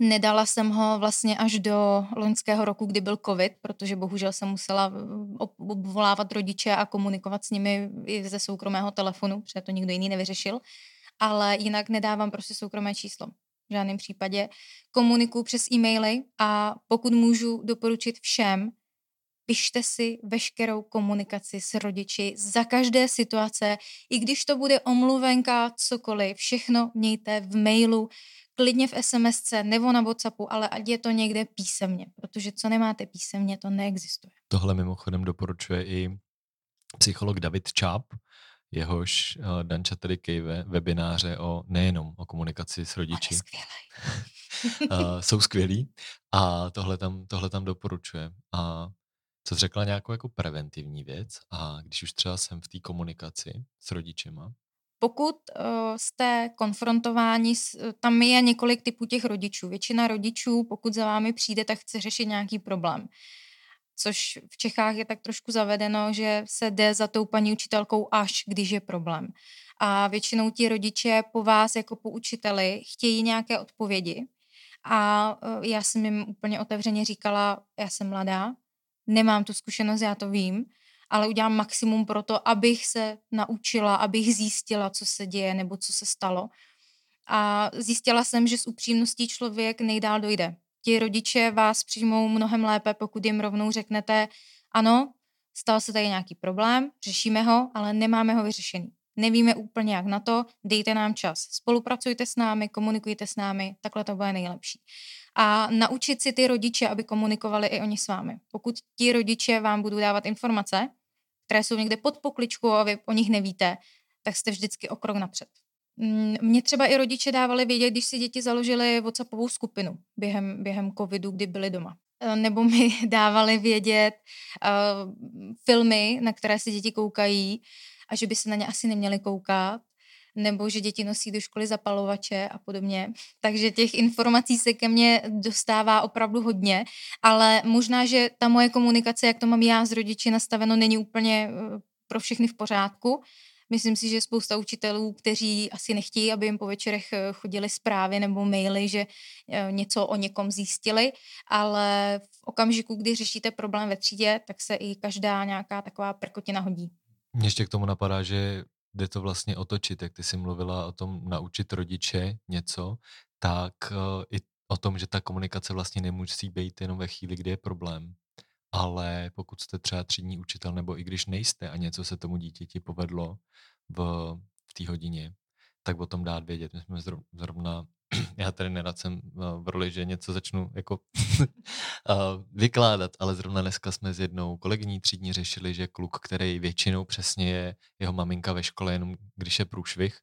S2: Nedala jsem ho vlastně až do loňského roku, kdy byl covid, protože bohužel jsem musela obvolávat rodiče a komunikovat s nimi i ze soukromého telefonu, protože to nikdo jiný nevyřešil. Ale jinak nedávám prostě soukromé číslo. V žádném případě. Komunikuju přes e-maily a pokud můžu doporučit všem, pište si veškerou komunikaci s rodiči za každé situace, i když to bude omluvenka, cokoliv, všechno mějte v mailu, klidně v SMS nebo na WhatsAppu, ale ať je to někde písemně, protože co nemáte písemně, to neexistuje.
S1: Tohle mimochodem doporučuje i psycholog David Čáp, jehož uh, Danča tedy kejve webináře o nejenom o komunikaci s rodiči. uh, *laughs* jsou skvělí a tohle tam, tohle tam doporučuje. A co jsi řekla nějakou jako preventivní věc a když už třeba jsem v té komunikaci s rodičema?
S2: Pokud uh, jste konfrontováni, uh, tam je několik typů těch rodičů. Většina rodičů, pokud za vámi přijde, tak chce řešit nějaký problém. Což v Čechách je tak trošku zavedeno, že se jde za tou paní učitelkou až, když je problém. A většinou ti rodiče po vás jako po učiteli chtějí nějaké odpovědi. A uh, já jsem jim úplně otevřeně říkala, já jsem mladá, nemám tu zkušenost, já to vím, ale udělám maximum pro to, abych se naučila, abych zjistila, co se děje nebo co se stalo. A zjistila jsem, že s upřímností člověk nejdál dojde. Ti rodiče vás přijmou mnohem lépe, pokud jim rovnou řeknete, ano, stal se tady nějaký problém, řešíme ho, ale nemáme ho vyřešený. Nevíme úplně jak na to, dejte nám čas. Spolupracujte s námi, komunikujte s námi, takhle to bude nejlepší a naučit si ty rodiče, aby komunikovali i oni s vámi. Pokud ti rodiče vám budou dávat informace, které jsou někde pod pokličkou a vy o nich nevíte, tak jste vždycky o krok napřed. Mm, Mně třeba i rodiče dávali vědět, když si děti založili WhatsAppovou skupinu během, během covidu, kdy byli doma. E, nebo mi *laughs* dávali vědět uh, filmy, na které se děti koukají a že by se na ně asi neměli koukat nebo že děti nosí do školy zapalovače a podobně. Takže těch informací se ke mně dostává opravdu hodně, ale možná, že ta moje komunikace, jak to mám já s rodiči nastaveno, není úplně eh, pro všechny v pořádku. Myslím si, že spousta učitelů, kteří asi nechtějí, aby jim po večerech eh, chodili zprávy nebo maily, že eh, něco o někom zjistili, ale v okamžiku, kdy řešíte problém ve třídě, tak se i každá nějaká taková prkotina hodí.
S1: Mě ještě k tomu napadá, že jde to vlastně otočit, jak ty jsi mluvila o tom naučit rodiče něco, tak uh, i o tom, že ta komunikace vlastně nemusí být jenom ve chvíli, kdy je problém, ale pokud jste třeba třídní učitel, nebo i když nejste a něco se tomu dítěti povedlo v, v té hodině, tak o tom dát vědět. My jsme zrovna *clears throat* já tady nerad jsem eh, v roli, že něco začnu jako *laughs* eh, vykládat, ale zrovna dneska jsme s jednou kolegyní třídní řešili, že kluk, který většinou přesně je jeho maminka ve škole, jenom když je průšvih,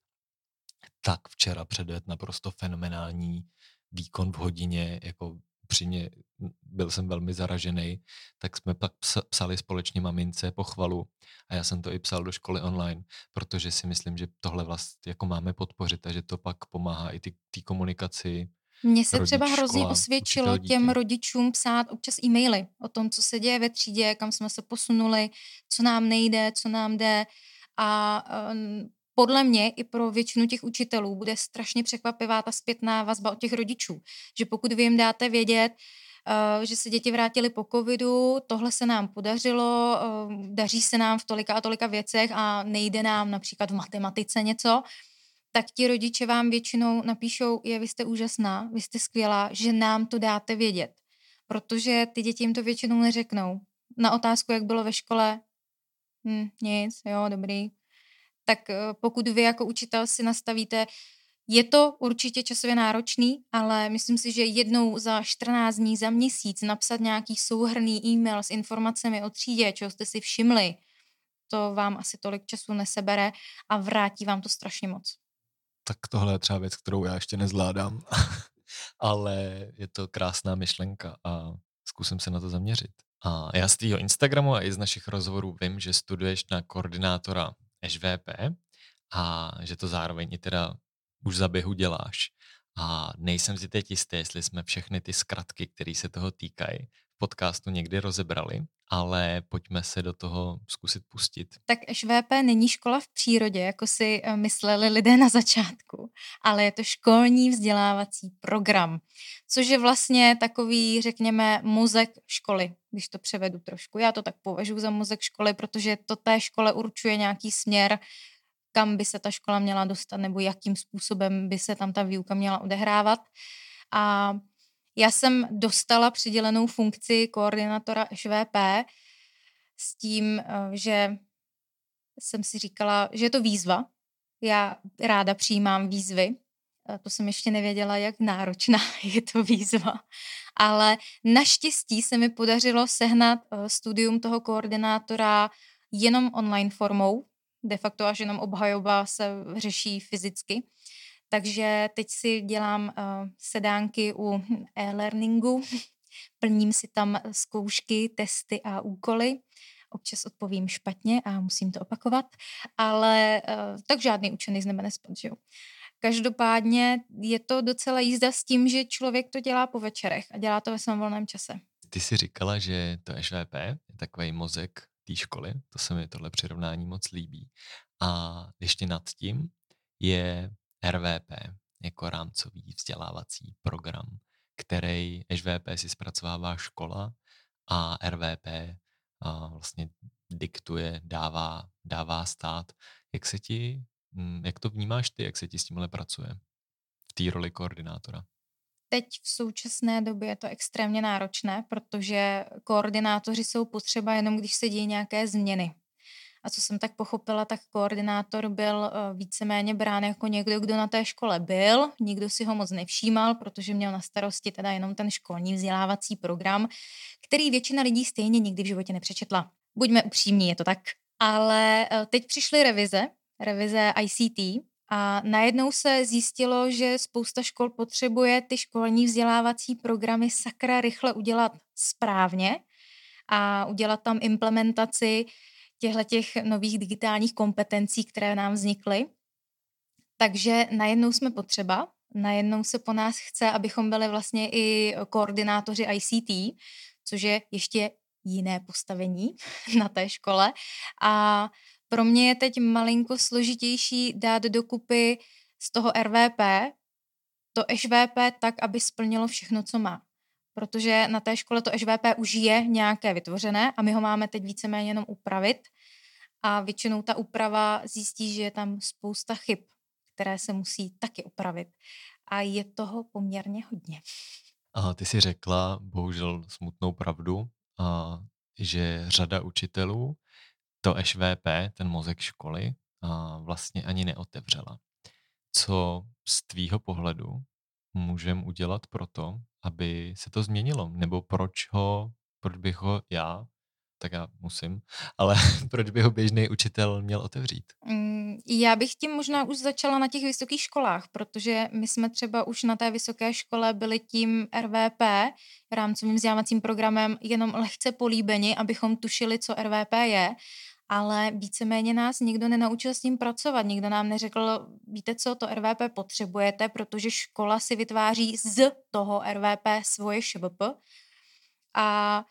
S1: tak včera předvedl naprosto fenomenální výkon v hodině, jako upřímně byl jsem velmi zaražený, tak jsme pak psali společně mamince pochvalu a já jsem to i psal do školy online, protože si myslím, že tohle vlastně jako máme podpořit a že to pak pomáhá i té komunikaci
S2: mně se rodič, třeba hrozně škola, osvědčilo těm rodičům psát občas e-maily o tom, co se děje ve třídě, kam jsme se posunuli, co nám nejde, co nám jde. A um, podle mě i pro většinu těch učitelů bude strašně překvapivá ta zpětná vazba od těch rodičů. Že pokud vy jim dáte vědět, uh, že se děti vrátily po covidu, tohle se nám podařilo, uh, daří se nám v tolika a tolika věcech a nejde nám například v matematice něco, tak ti rodiče vám většinou napíšou, je, vy jste úžasná, vy jste skvělá, že nám to dáte vědět. Protože ty děti jim to většinou neřeknou. Na otázku, jak bylo ve škole, hm, nic, jo, dobrý, tak eh, pokud vy jako učitel si nastavíte, Je to určitě časově náročný, ale myslím si, že jednou za 14 dní, za měsíc napsat nějaký souhrný e-mail s informacemi o třídě, čeho jste si všimli, to vám asi tolik času nesebere a vrátí vám to strašně moc.
S1: Tak tohle je třeba věc, kterou já ještě nezvládám, *laughs* ale je to krásná myšlenka a zkusím se na to zaměřit. A já z tvýho Instagramu a i z našich rozhovorů vím, že studuješ na koordinátora ŽVP a že to zároveň i teda už za běhu děláš. A nejsem si teď jistý, jestli jsme všechny ty zkratky, které se toho týkají, v podcastu někdy rozebrali, ale pojďme se do toho zkusit pustit.
S2: Tak ŠVP není škola v přírodě, jako si eh, mysleli lidé na začátku, ale je to školní vzdělávací program, což je vlastně takový, řekněme, mozek školy, když to převedu trošku. Já to tak považuji za mozek školy, protože to té škole určuje nějaký směr, kam by se ta škola měla dostat nebo jakým způsobem by se tam ta výuka měla odehrávat. A já jsem dostala přidělenou funkci koordinátora ŠVP s tím, eh, že jsem si říkala, že je to výzva. Já ráda přijímám výzvy. To jsem ještě nevěděla, jak náročná *laughs* je to výzva. Ale naštěstí se mi podařilo sehnat eh, studium toho koordinátora jenom online formou, de facto až jenom obhajoba se řeší fyzicky. Takže teď si dělám uh, sedánky u e-learningu, *laughs* plním si tam zkoušky, testy a úkoly. Občas odpovím špatně a musím to opakovat, ale uh, tak žádný učený z nebe nespad. Každopádně je to docela jízda s tím, že člověk to dělá po večerech a dělá to ve svém volném čase.
S1: Ty si říkala, že to ŠVP je takový mozek té školy. To se mi tohle přirovnání moc líbí. A ještě nad tím je RVP jako rámcový vzdělávací program, který HVP si zpracovává škola a RVP a vlastně diktuje, dává, dává stát. Jak se ti, hm, jak to vnímáš ty, jak se ti s tímhle pracuje v té roli koordinátora?
S2: Teď v současné době je to extrémně náročné, protože koordinátoři jsou potřeba jenom, když se dějí nějaké změny. A co jsem tak pochopila, tak koordinátor byl eh, víceméně brán jako někdo, kdo na té škole byl. Nikdo si ho moc nevšímal, protože měl na starosti teda jenom ten školní vzdělávací program, který většina lidí stejně nikdy v životě nepřečetla. Buďme upřímní, je to tak. Ale eh, teď přišly revize, revize ICT, a najednou se zjistilo, že spousta škol potřebuje ty školní vzdělávací programy sakra rychle udělat správně a udělat tam implementaci těchto těch nových digitálních kompetencí, které nám vznikly. Takže najednou jsme potřeba, najednou se po nás chce, abychom byli vlastně i koordinátoři ICT, což je ještě jiné postavení *laughs* na té škole. A pro mě je teď malinko složitější dát dokupy z toho RVP to ŠVP tak, aby splnilo všechno, co má. Protože na té škole to ŠVP už je nějaké vytvořené a my ho máme teď víceméně jenom upravit. A většinou ta úprava zjistí, že je tam spousta chyb, které se musí taky upravit. A je toho poměrně hodně.
S1: A ty jsi řekla, bohužel smutnou pravdu, a, že řada učitelů to ŠVP, ten mozek školy, a vlastně ani neotevřela. Co z tvýho pohledu můžeme udělat pro to, aby se to změnilo? Nebo proč ho, proč bych ho já, tak já musím, *laughs* ale proč by ho běžný učitel měl otevřít?
S2: Mm, já bych tím možná už začala na těch vysokých školách, protože my jsme třeba už na té vysoké škole byli tím RVP, rámcovým vzdělávacím programem, jenom lehce políbeni, abychom tušili, co RVP je ale víceméně nás nikdo nenaučil s ním pracovat. Nikdo nám neřekl, víte co, to RVP potřebujete, protože škola si vytváří z toho RVP svoje ŠVP. A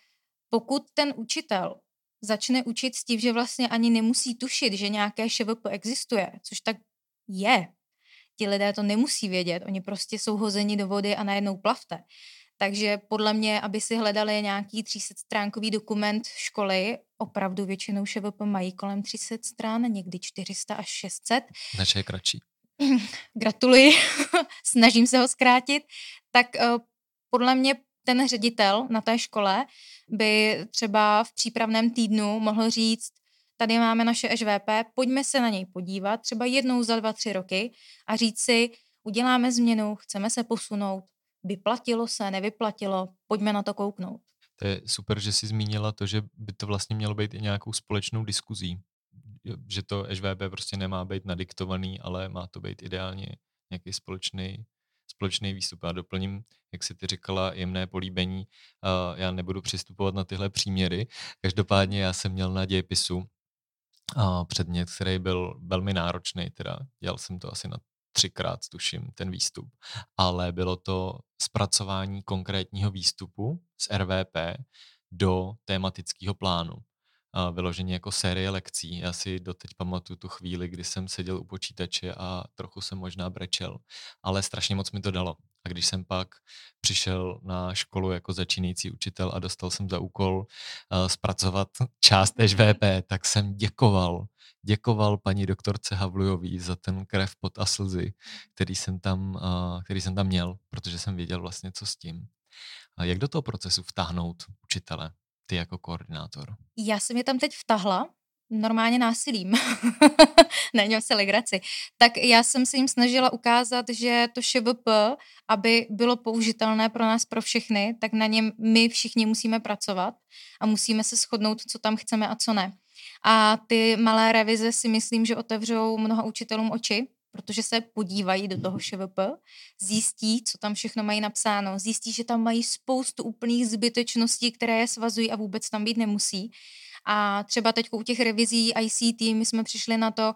S2: pokud ten učitel začne učit s tím, že vlastně ani nemusí tušit, že nějaké ŠVP existuje, což tak je, ti lidé to nemusí vědět, oni prostě jsou hozeni do vody a najednou plavte. Takže podle mě, aby si hledali nějaký 300 stránkový dokument školy, opravdu většinou ŠVP mají kolem 300 stran, někdy 400 až 600.
S1: Naše je kratší. *laughs*
S2: Gratuluji, *laughs* snažím se ho zkrátit. Tak uh, podle mě ten ředitel na té škole by třeba v přípravném týdnu mohl říct, tady máme naše ŽVP, pojďme se na něj podívat, třeba jednou za dva, tři roky a říct si, uděláme změnu, chceme se posunout, vyplatilo se, nevyplatilo, pojďme na to kouknout.
S1: To je super, že jsi zmínila to, že by to vlastně mělo být i nějakou společnou diskuzí. Že to HVB prostě nemá být nadiktovaný, ale má to být ideálně nějaký společný společný výstup. Já doplním, jak si ty říkala, jemné políbení. Já nebudu přistupovat na tyhle příměry. Každopádně já jsem měl na dějepisu předmět, který byl velmi náročný, teda dělal jsem to asi na třikrát, tuším, ten výstup, ale bylo to zpracování konkrétního výstupu z RVP do tématického plánu vyloženě jako série lekcí. Já si doteď pamatuju tu chvíli, kdy jsem seděl u počítače a trochu jsem možná brečel, ale strašně moc mi to dalo. A když jsem pak přišel na školu jako začínající učitel a dostal jsem za úkol zpracovat část HVP, tak jsem děkoval, děkoval paní doktorce Havlujový za ten krev pod a slzy, který jsem tam, který jsem tam měl, protože jsem věděl vlastně, co s tím. A jak do toho procesu vtáhnout učitele? ty jako koordinátor?
S2: Já jsem je tam teď vtahla, normálně násilím. Neňo se legraci. Tak já jsem se jim snažila ukázat, že to ŠVP, aby bylo použitelné pro nás, pro všechny, tak na něm my všichni musíme pracovat a musíme se shodnout, co tam chceme a co ne. A ty malé revize si myslím, že otevřou mnoha učitelům oči, protože se podívají do toho ŠVP, zjistí, co tam všechno mají napsáno, zjistí, že tam mají spoustu úplných zbytečností, které je svazují a vůbec tam být nemusí. A třeba teď u těch revizí ICT my jsme přišli na to,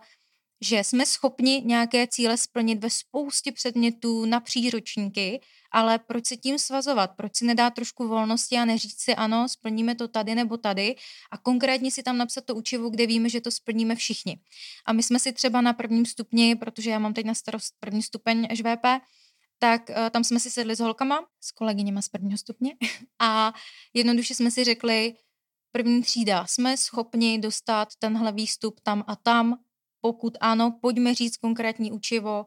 S2: že jsme schopni nějaké cíle splnit ve spoustě předmětů na příročníky, ale proč se tím svazovat? Proč si nedá trošku volnosti a neříct si ano, splníme to tady nebo tady a konkrétně si tam napsat to učivo, kde víme, že to splníme všichni. A my jsme si třeba na prvním stupni, protože já mám teď na starost první stupeň ŽVP, tak uh, tam jsme si sedli s holkama, s kolegyněma z prvního stupně *laughs* a jednoduše jsme si řekli, první třída, jsme schopni dostat tenhle výstup tam a tam, pokud ano, pojďme říct konkrétní učivo,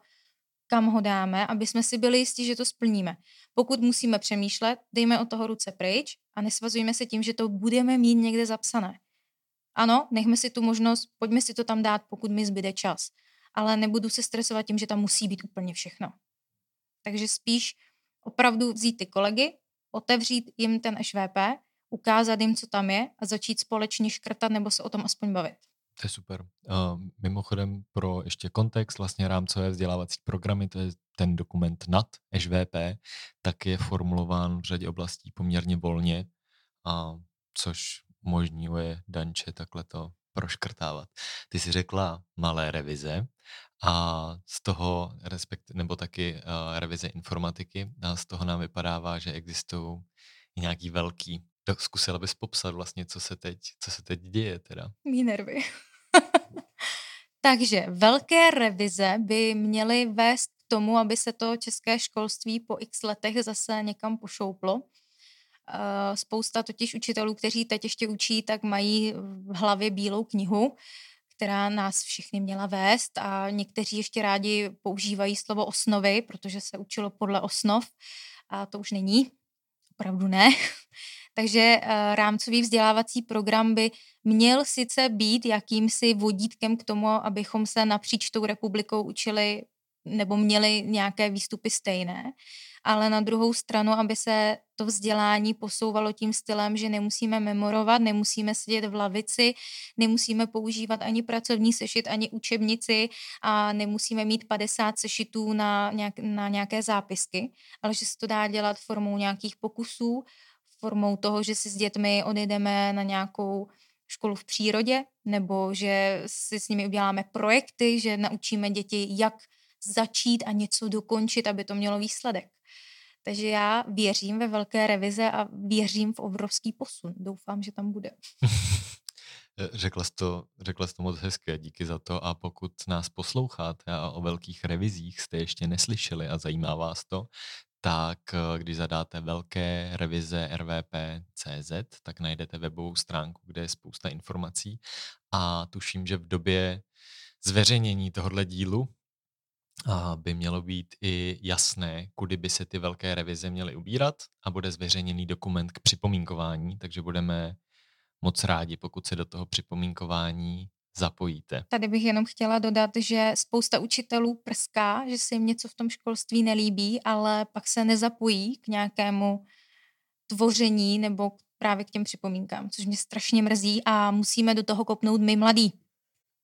S2: kam ho dáme, aby jsme si byli jistí, že to splníme. Pokud musíme přemýšlet, dejme od toho ruce pryč a nesvazujeme se tím, že to budeme mít někde zapsané. Ano, nechme si tu možnost, pojďme si to tam dát, pokud mi zbyde čas. Ale nebudu se stresovat tím, že tam musí být úplně všechno. Takže spíš opravdu vzít ty kolegy, otevřít jim ten ŠVP, ukázat jim, co tam je a začít společně škrtat nebo se o tom aspoň bavit.
S1: To je super. Uh, mimochodem pro ještě kontext, vlastně rámcové vzdělávací programy, to je ten dokument nad ŽVP, tak je formulován v řadě oblastí poměrně volně, a což umožňuje Danče takhle to proškrtávat. Ty jsi řekla malé revize a z toho, respekt, nebo taky uh, revize informatiky, a z toho nám vypadává, že existují nějaký velký zkusila bys popsat vlastně, co se teď, co se teď děje teda?
S2: Mí nervy. Takže velké revize by měly vést k tomu, aby se to české školství po x letech zase někam pošouplo. Eh, spousta totiž učitelů, kteří teď ještě učí, tak mají v hlavě bílou knihu, která nás všechny měla vést a někteří ještě rádi používají slovo osnovy, protože se učilo podle osnov a to už není, opravdu ne. Takže uh, rámcový vzdělávací program by měl sice být jakýmsi vodítkem k tomu, abychom se napříč tou republikou učili nebo měli nějaké výstupy stejné, ale na druhou stranu, aby se to vzdělání posouvalo tím stylem, že nemusíme memorovat, nemusíme sedět v lavici, nemusíme používat ani pracovní sešit, ani učebnici a nemusíme mít 50 sešitů na, nějak, na nějaké zápisky, ale že se to dá dělat formou nějakých pokusů, formou toho, že si s dětmi odjedeme na nějakou školu v přírodě, nebo že si s nimi uděláme projekty, že naučíme děti, jak začít a něco dokončit, aby to mělo výsledek. Takže já věřím ve velké revize a věřím v obrovský posun. Doufám, že tam bude. *laughs*
S1: Řekla jsi, to, řekla jsi to moc hezké, díky za to. A pokud nás posloucháte a o velkých revizích jste ještě neslyšeli a zajímá vás to, tak eh, když zadáte velké revize RVP.cz, tak najdete webovou stránku, kde je spousta informací. A tuším, že v době zveřejnění tohohle dílu by mělo být i jasné, kudy by se ty velké revize měly ubírat a bude zveřejněný dokument k připomínkování, takže budeme moc rádi, pokud se do toho připomínkování zapojíte.
S2: Tady bych jenom chtěla dodat, že spousta učitelů prská, že se jim něco v tom školství nelíbí, ale pak se nezapojí k nějakému tvoření nebo právě k těm připomínkám, což mě strašně mrzí a musíme do toho kopnout my mladí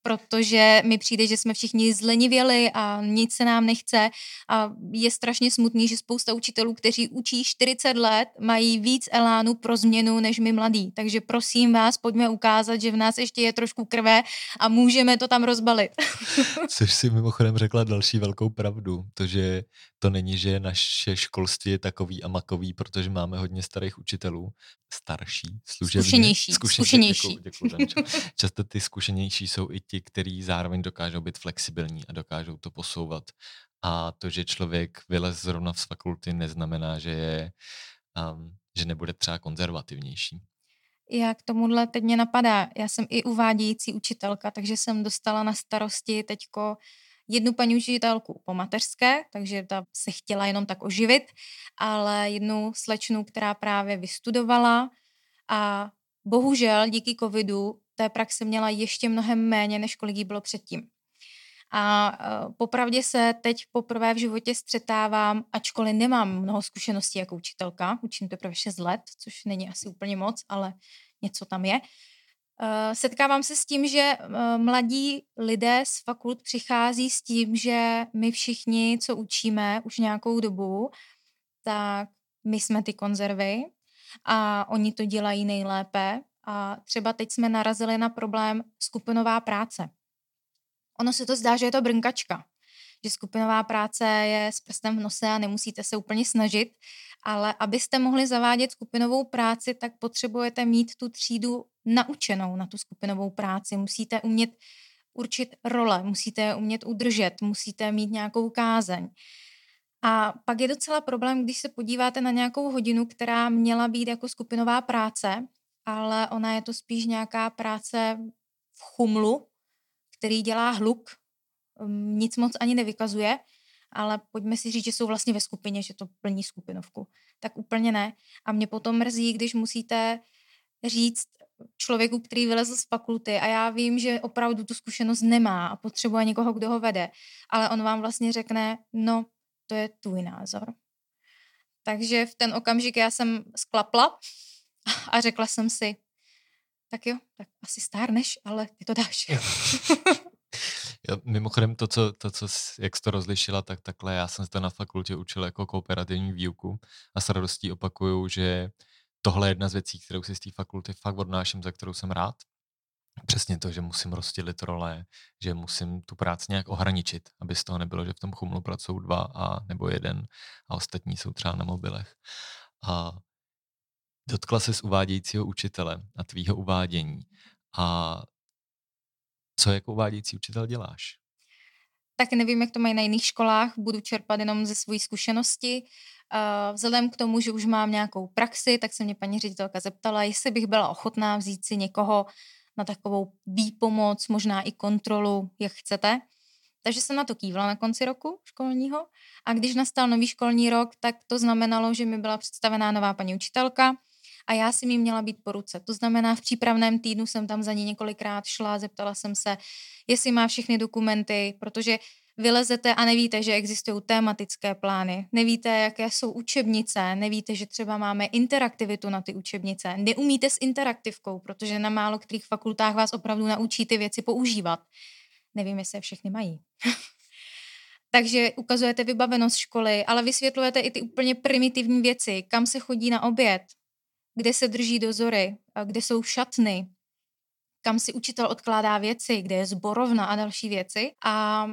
S2: protože mi přijde, že jsme všichni zlenivěli a nic se nám nechce a je strašně smutný, že spousta učitelů, kteří učí 40 let, mají víc elánu pro změnu než my mladí. Takže prosím vás, pojďme ukázat, že v nás ještě je trošku krve a můžeme to tam rozbalit. *laughs*
S1: Což si mimochodem řekla další velkou pravdu, to, že to není, že naše školství je takový a makový, protože máme hodně starých učitelů, starší, služebně.
S2: Zkušenější. Zkušenější.
S1: Děkuju, děkuju, *laughs* Často ty zkušenější jsou i ti, kteří zároveň dokážou být flexibilní a dokážou to posouvat. A to, že člověk vylez zrovna z fakulty, neznamená, že je, um, že nebude třeba konzervativnější.
S2: Jak tomuhle teď mě napadá, já jsem i uvádějící učitelka, takže jsem dostala na starosti teďko jednu paní učitelku po mateřské, takže ta se chtěla jenom tak oživit, ale jednu slečnu, která právě vystudovala a bohužel díky covidu té praxe měla ještě mnohem méně, než kolik jí bylo předtím. A uh, popravdě se teď poprvé v životě střetávám, ačkoliv nemám mnoho zkušeností jako učitelka, učím teprve 6 let, což není asi úplně moc, ale něco tam je. Uh, setkávám se s tím, že uh, mladí lidé z fakult přichází s tím, že my všichni, co učíme už nějakou dobu, tak my jsme ty konzervy a oni to dělají nejlépe a třeba teď jsme narazili na problém skupinová práce. Ono se to zdá, že je to brnkačka, že skupinová práce je s prstem v nose a nemusíte se úplně snažit, ale abyste mohli zavádět skupinovou práci, tak potřebujete mít tu třídu naučenou na tu skupinovou práci. Musíte umět určit role, musíte umět udržet, musíte mít nějakou kázeň. A pak je docela problém, když se podíváte na nějakou hodinu, která měla být jako skupinová práce, ale ona je to spíš nějaká práce v chumlu, který dělá hluk, um, nic moc ani nevykazuje, ale pojďme si říct, že jsou vlastně ve skupině, že to plní skupinovku. Tak úplně ne. A mě potom mrzí, když musíte říct člověku, který vylezl z fakulty a já vím, že opravdu tu zkušenost nemá a potřebuje někoho, kdo ho vede, ale on vám vlastně řekne, no, to je tvůj názor. Takže v ten okamžik já jsem sklapla *laughs* a řekla jsem si, tak jo, tak asi stárneš, ale ty to dáš.
S1: Jo, *laughs* mimochodem to, co, to, co, jak jsi to rozlišila, tak takhle já jsem se to na fakultě učil jako kooperativní výuku a s radostí opakuju, že tohle je jedna z věcí, kterou si z té fakulty fakt odnáším, za kterou jsem rád. Přesně to, že musím rozdělit role, že musím tu práci nějak ohraničit, aby z toho nebylo, že v tom chumlu pracují dva a nebo jeden a ostatní jsou třeba na mobilech. A dotkla se z uvádějícího učitele a tvýho uvádění. A co jako uvádějící učitel děláš?
S2: Tak nevím, jak to mají na jiných školách, budu čerpat jenom ze své zkušenosti. Vzhledem k tomu, že už mám nějakou praxi, tak se mě paní ředitelka zeptala, jestli bych byla ochotná vzít si někoho na takovou výpomoc, možná i kontrolu, jak chcete. Takže jsem na to kývla na konci roku školního a když nastal nový školní rok, tak to znamenalo, že mi byla představená nová paní učitelka, a já si mi měla být po ruce. To znamená, v přípravném týdnu jsem tam za ní několikrát šla, zeptala jsem se, jestli má všechny dokumenty, protože vylezete a nevíte, že existují tematické plány, nevíte, jaké jsou učebnice, nevíte, že třeba máme interaktivitu na ty učebnice, neumíte s interaktivkou, protože na málo kterých fakultách vás opravdu naučí ty věci používat. Nevím, jestli je všechny mají. *laughs* Takže ukazujete vybavenost školy, ale vysvětlujete i ty úplně primitivní věci, kam se chodí na oběd, kde se drží dozory, kde jsou šatny, kam si učitel odkládá věci, kde je zborovna a další věci. A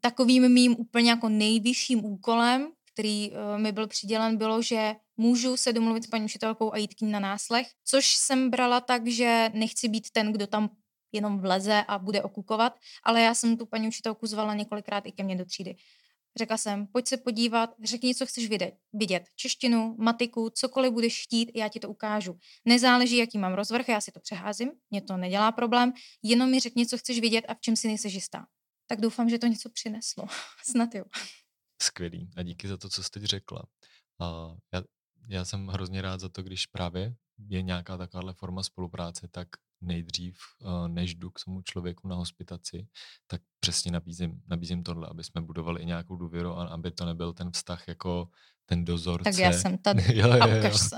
S2: takovým mým úplně jako nejvyšším úkolem, který uh, mi byl přidělen, bylo, že můžu se domluvit s paní učitelkou a jít k ní na náslech, což jsem brala tak, že nechci být ten, kdo tam jenom vleze a bude okukovat, ale já jsem tu paní učitelku zvala několikrát i ke mně do třídy. Řekla jsem, pojď se podívat, řekni, co chceš vidět. vidět. Češtinu, matiku, cokoliv budeš chtít, já ti to ukážu. Nezáleží, jaký mám rozvrh, já si to přeházím, mě to nedělá problém, jenom mi řekni, co chceš vidět a v čem si nejseš jistá. Tak doufám, že to něco přineslo. *laughs* Snad jo.
S1: Skvělý. A díky za to, co jsi teď řekla. Uh, já, já jsem hrozně rád za to, když právě je nějaká takováhle forma spolupráce, tak nejdřív, uh, než jdu k tomu člověku na hospitaci, tak přesně nabízím, nabízím tohle, aby jsme budovali i nějakou důvěru a aby to nebyl ten vztah jako ten dozorce.
S2: Tak já jsem tady *laughs* jo, jo, jo. se.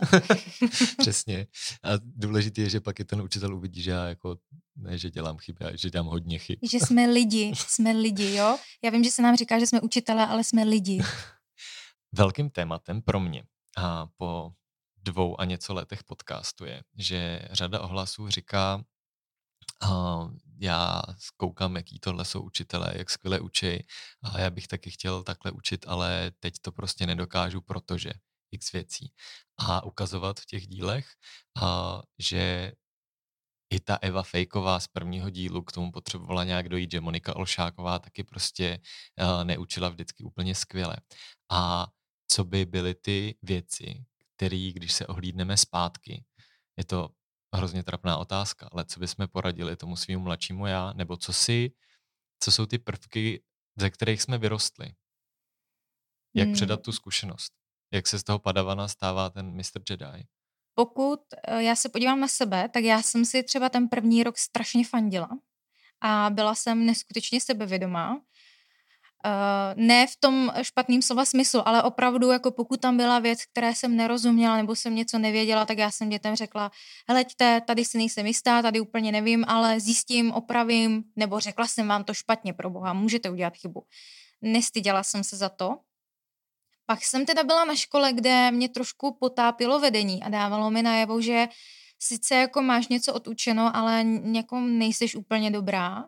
S2: *laughs*
S1: Přesně. A důležité je, že pak i ten učitel uvidí, že já jako, ne, že dělám chyby, ale že dělám hodně chyb.
S2: Že jsme *laughs* lidi, jsme lidi, jo? Já vím, že se nám říká, že jsme učitelé, ale jsme lidi.
S1: Velkým tématem pro mě a po dvou a něco letech podcastu je, že řada ohlasů říká, uh, já koukám, jaký tohle jsou učitelé, jak skvěle učí a já bych taky chtěl takhle učit, ale teď to prostě nedokážu, protože x věcí. A ukazovat v těch dílech, uh, že i ta Eva Fejková z prvního dílu k tomu potřebovala nějak dojít, že Monika Olšáková taky prostě uh, neučila vždycky úplně skvěle. A co by byly ty věci, které, když se ohlídneme zpátky, je to hrozně trapná otázka, ale co bychom poradili tomu svým mladšímu já, nebo co si, co jsou ty prvky, ze kterých jsme vyrostli? Jak hmm. předat tu zkušenost? Jak se z toho padavana stává ten Mr. Jedi?
S2: Pokud eh, já se podívám na sebe, tak já jsem si třeba ten první rok strašně fandila a byla jsem neskutečně sebevědomá Uh, ne v tom špatným slova smyslu, ale opravdu, jako pokud tam byla věc, které jsem nerozuměla nebo jsem něco nevěděla, tak já jsem dětem řekla, heleďte, tady si nejsem jistá, tady úplně nevím, ale zjistím, opravím, nebo řekla jsem vám to špatně, pro boha, můžete udělat chybu. Nestyděla jsem se za to. Pak jsem teda byla na škole, kde mě trošku potápilo vedení a dávalo mi najevo, že sice jako máš něco odučeno, ale jako nejseš úplně dobrá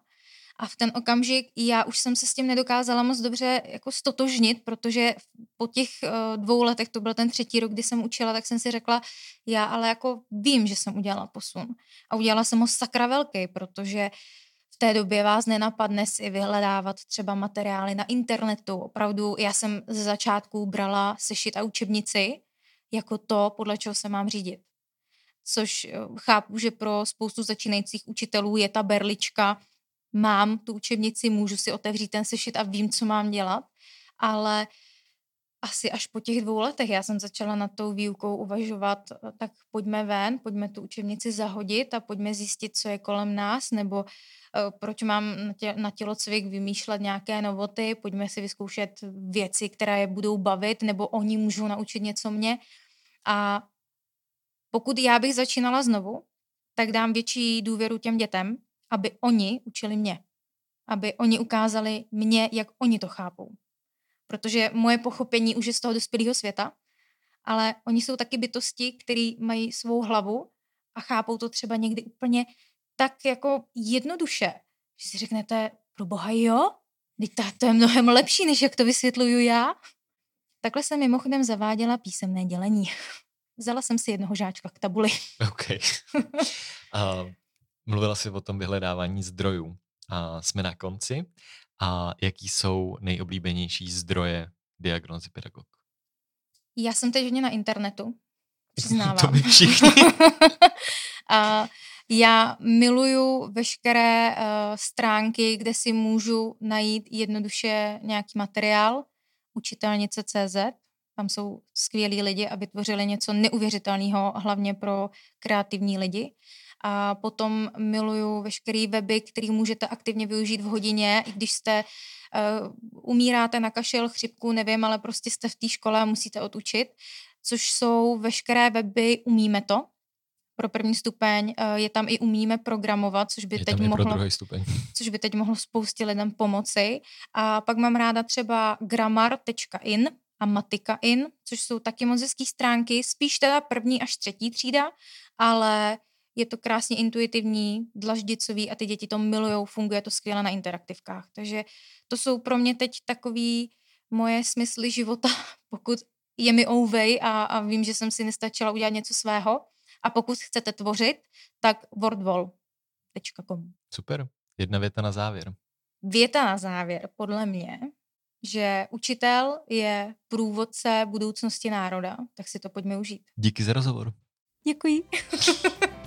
S2: a v ten okamžik já už jsem se s tím nedokázala moc dobře jako stotožnit, protože po těch uh, dvou letech, to byl ten třetí rok, kdy jsem učila, tak jsem si řekla, já ale jako vím, že jsem udělala posun. A udělala jsem ho sakra velký, protože v té době vás nenapadne si vyhledávat třeba materiály na internetu. Opravdu já jsem ze začátku brala sešit a učebnici jako to, podle čeho se mám řídit. Což eh, chápu, že pro spoustu začínajících učitelů je ta berlička, mám tu učebnici, můžu si otevřít ten sešit a vím, co mám dělat, ale asi až po těch dvou letech já jsem začala nad tou výukou uvažovat, tak pojďme ven, pojďme tu učebnici zahodit a pojďme zjistit, co je kolem nás, nebo uh, proč mám na tělocvik vymýšlet nějaké novoty, pojďme si vyzkoušet věci, které je budou bavit, nebo oni můžou naučit něco mě. A pokud já bych začínala znovu, tak dám větší důvěru těm dětem, aby oni učili mě. Aby oni ukázali mě, jak oni to chápou. Protože moje pochopení už je z toho dospělého světa, ale oni jsou taky bytosti, které mají svou hlavu a chápou to třeba někdy úplně tak jako jednoduše, že si řeknete, pro boha jo, to, to je mnohem lepší, než jak to vysvětluju já. Takhle jsem mimochodem zaváděla písemné dělení. *laughs* Vzala jsem si jednoho žáčka k tabuli.
S1: OK. uh, *laughs* Mluvila jsi o tom vyhledávání zdrojů. A jsme na konci. A jaký jsou nejoblíbenější zdroje diagnózy pedagog?
S2: Já jsem teď hodně na internetu, *laughs* přiznávám.
S1: to my všichni. *laughs*
S2: a já miluju veškeré uh, stránky, kde si můžu najít jednoduše nějaký materiál, učitelnice.cz, tam jsou skvělí lidi a vytvořili něco neuvěřitelného, hlavně pro kreativní lidi. A potom miluju veškerý weby, který můžete aktivně využít v hodině, i když jste uh, umíráte na kašel, chřipku, nevím, ale prostě jste v té škole a musíte odučit, což jsou veškeré weby Umíme to, pro první stupeň, je tam i umíme programovat, což by
S1: je
S2: teď mohlo,
S1: pro druhý stupeň. *laughs*
S2: což by teď mohlo spoustě lidem pomoci. A pak mám ráda třeba grammar.in a matika.in, což jsou taky moc stránky, spíš teda první až třetí třída, ale je to krásně intuitivní, dlaždicový a ty děti to milujou, funguje to skvěle na interaktivkách. Takže to jsou pro mě teď takový moje smysly života, *laughs* pokud je mi ouvej a, a vím, že jsem si nestačila udělat něco svého. A pokud chcete tvořit, tak wordwall.com.
S1: Super. Jedna věta na závěr.
S2: Věta na závěr, podle mě, že učitel je průvodce budoucnosti národa, tak si to pojďme užít.
S1: Díky za rozhovor.
S2: Děkuji. *laughs*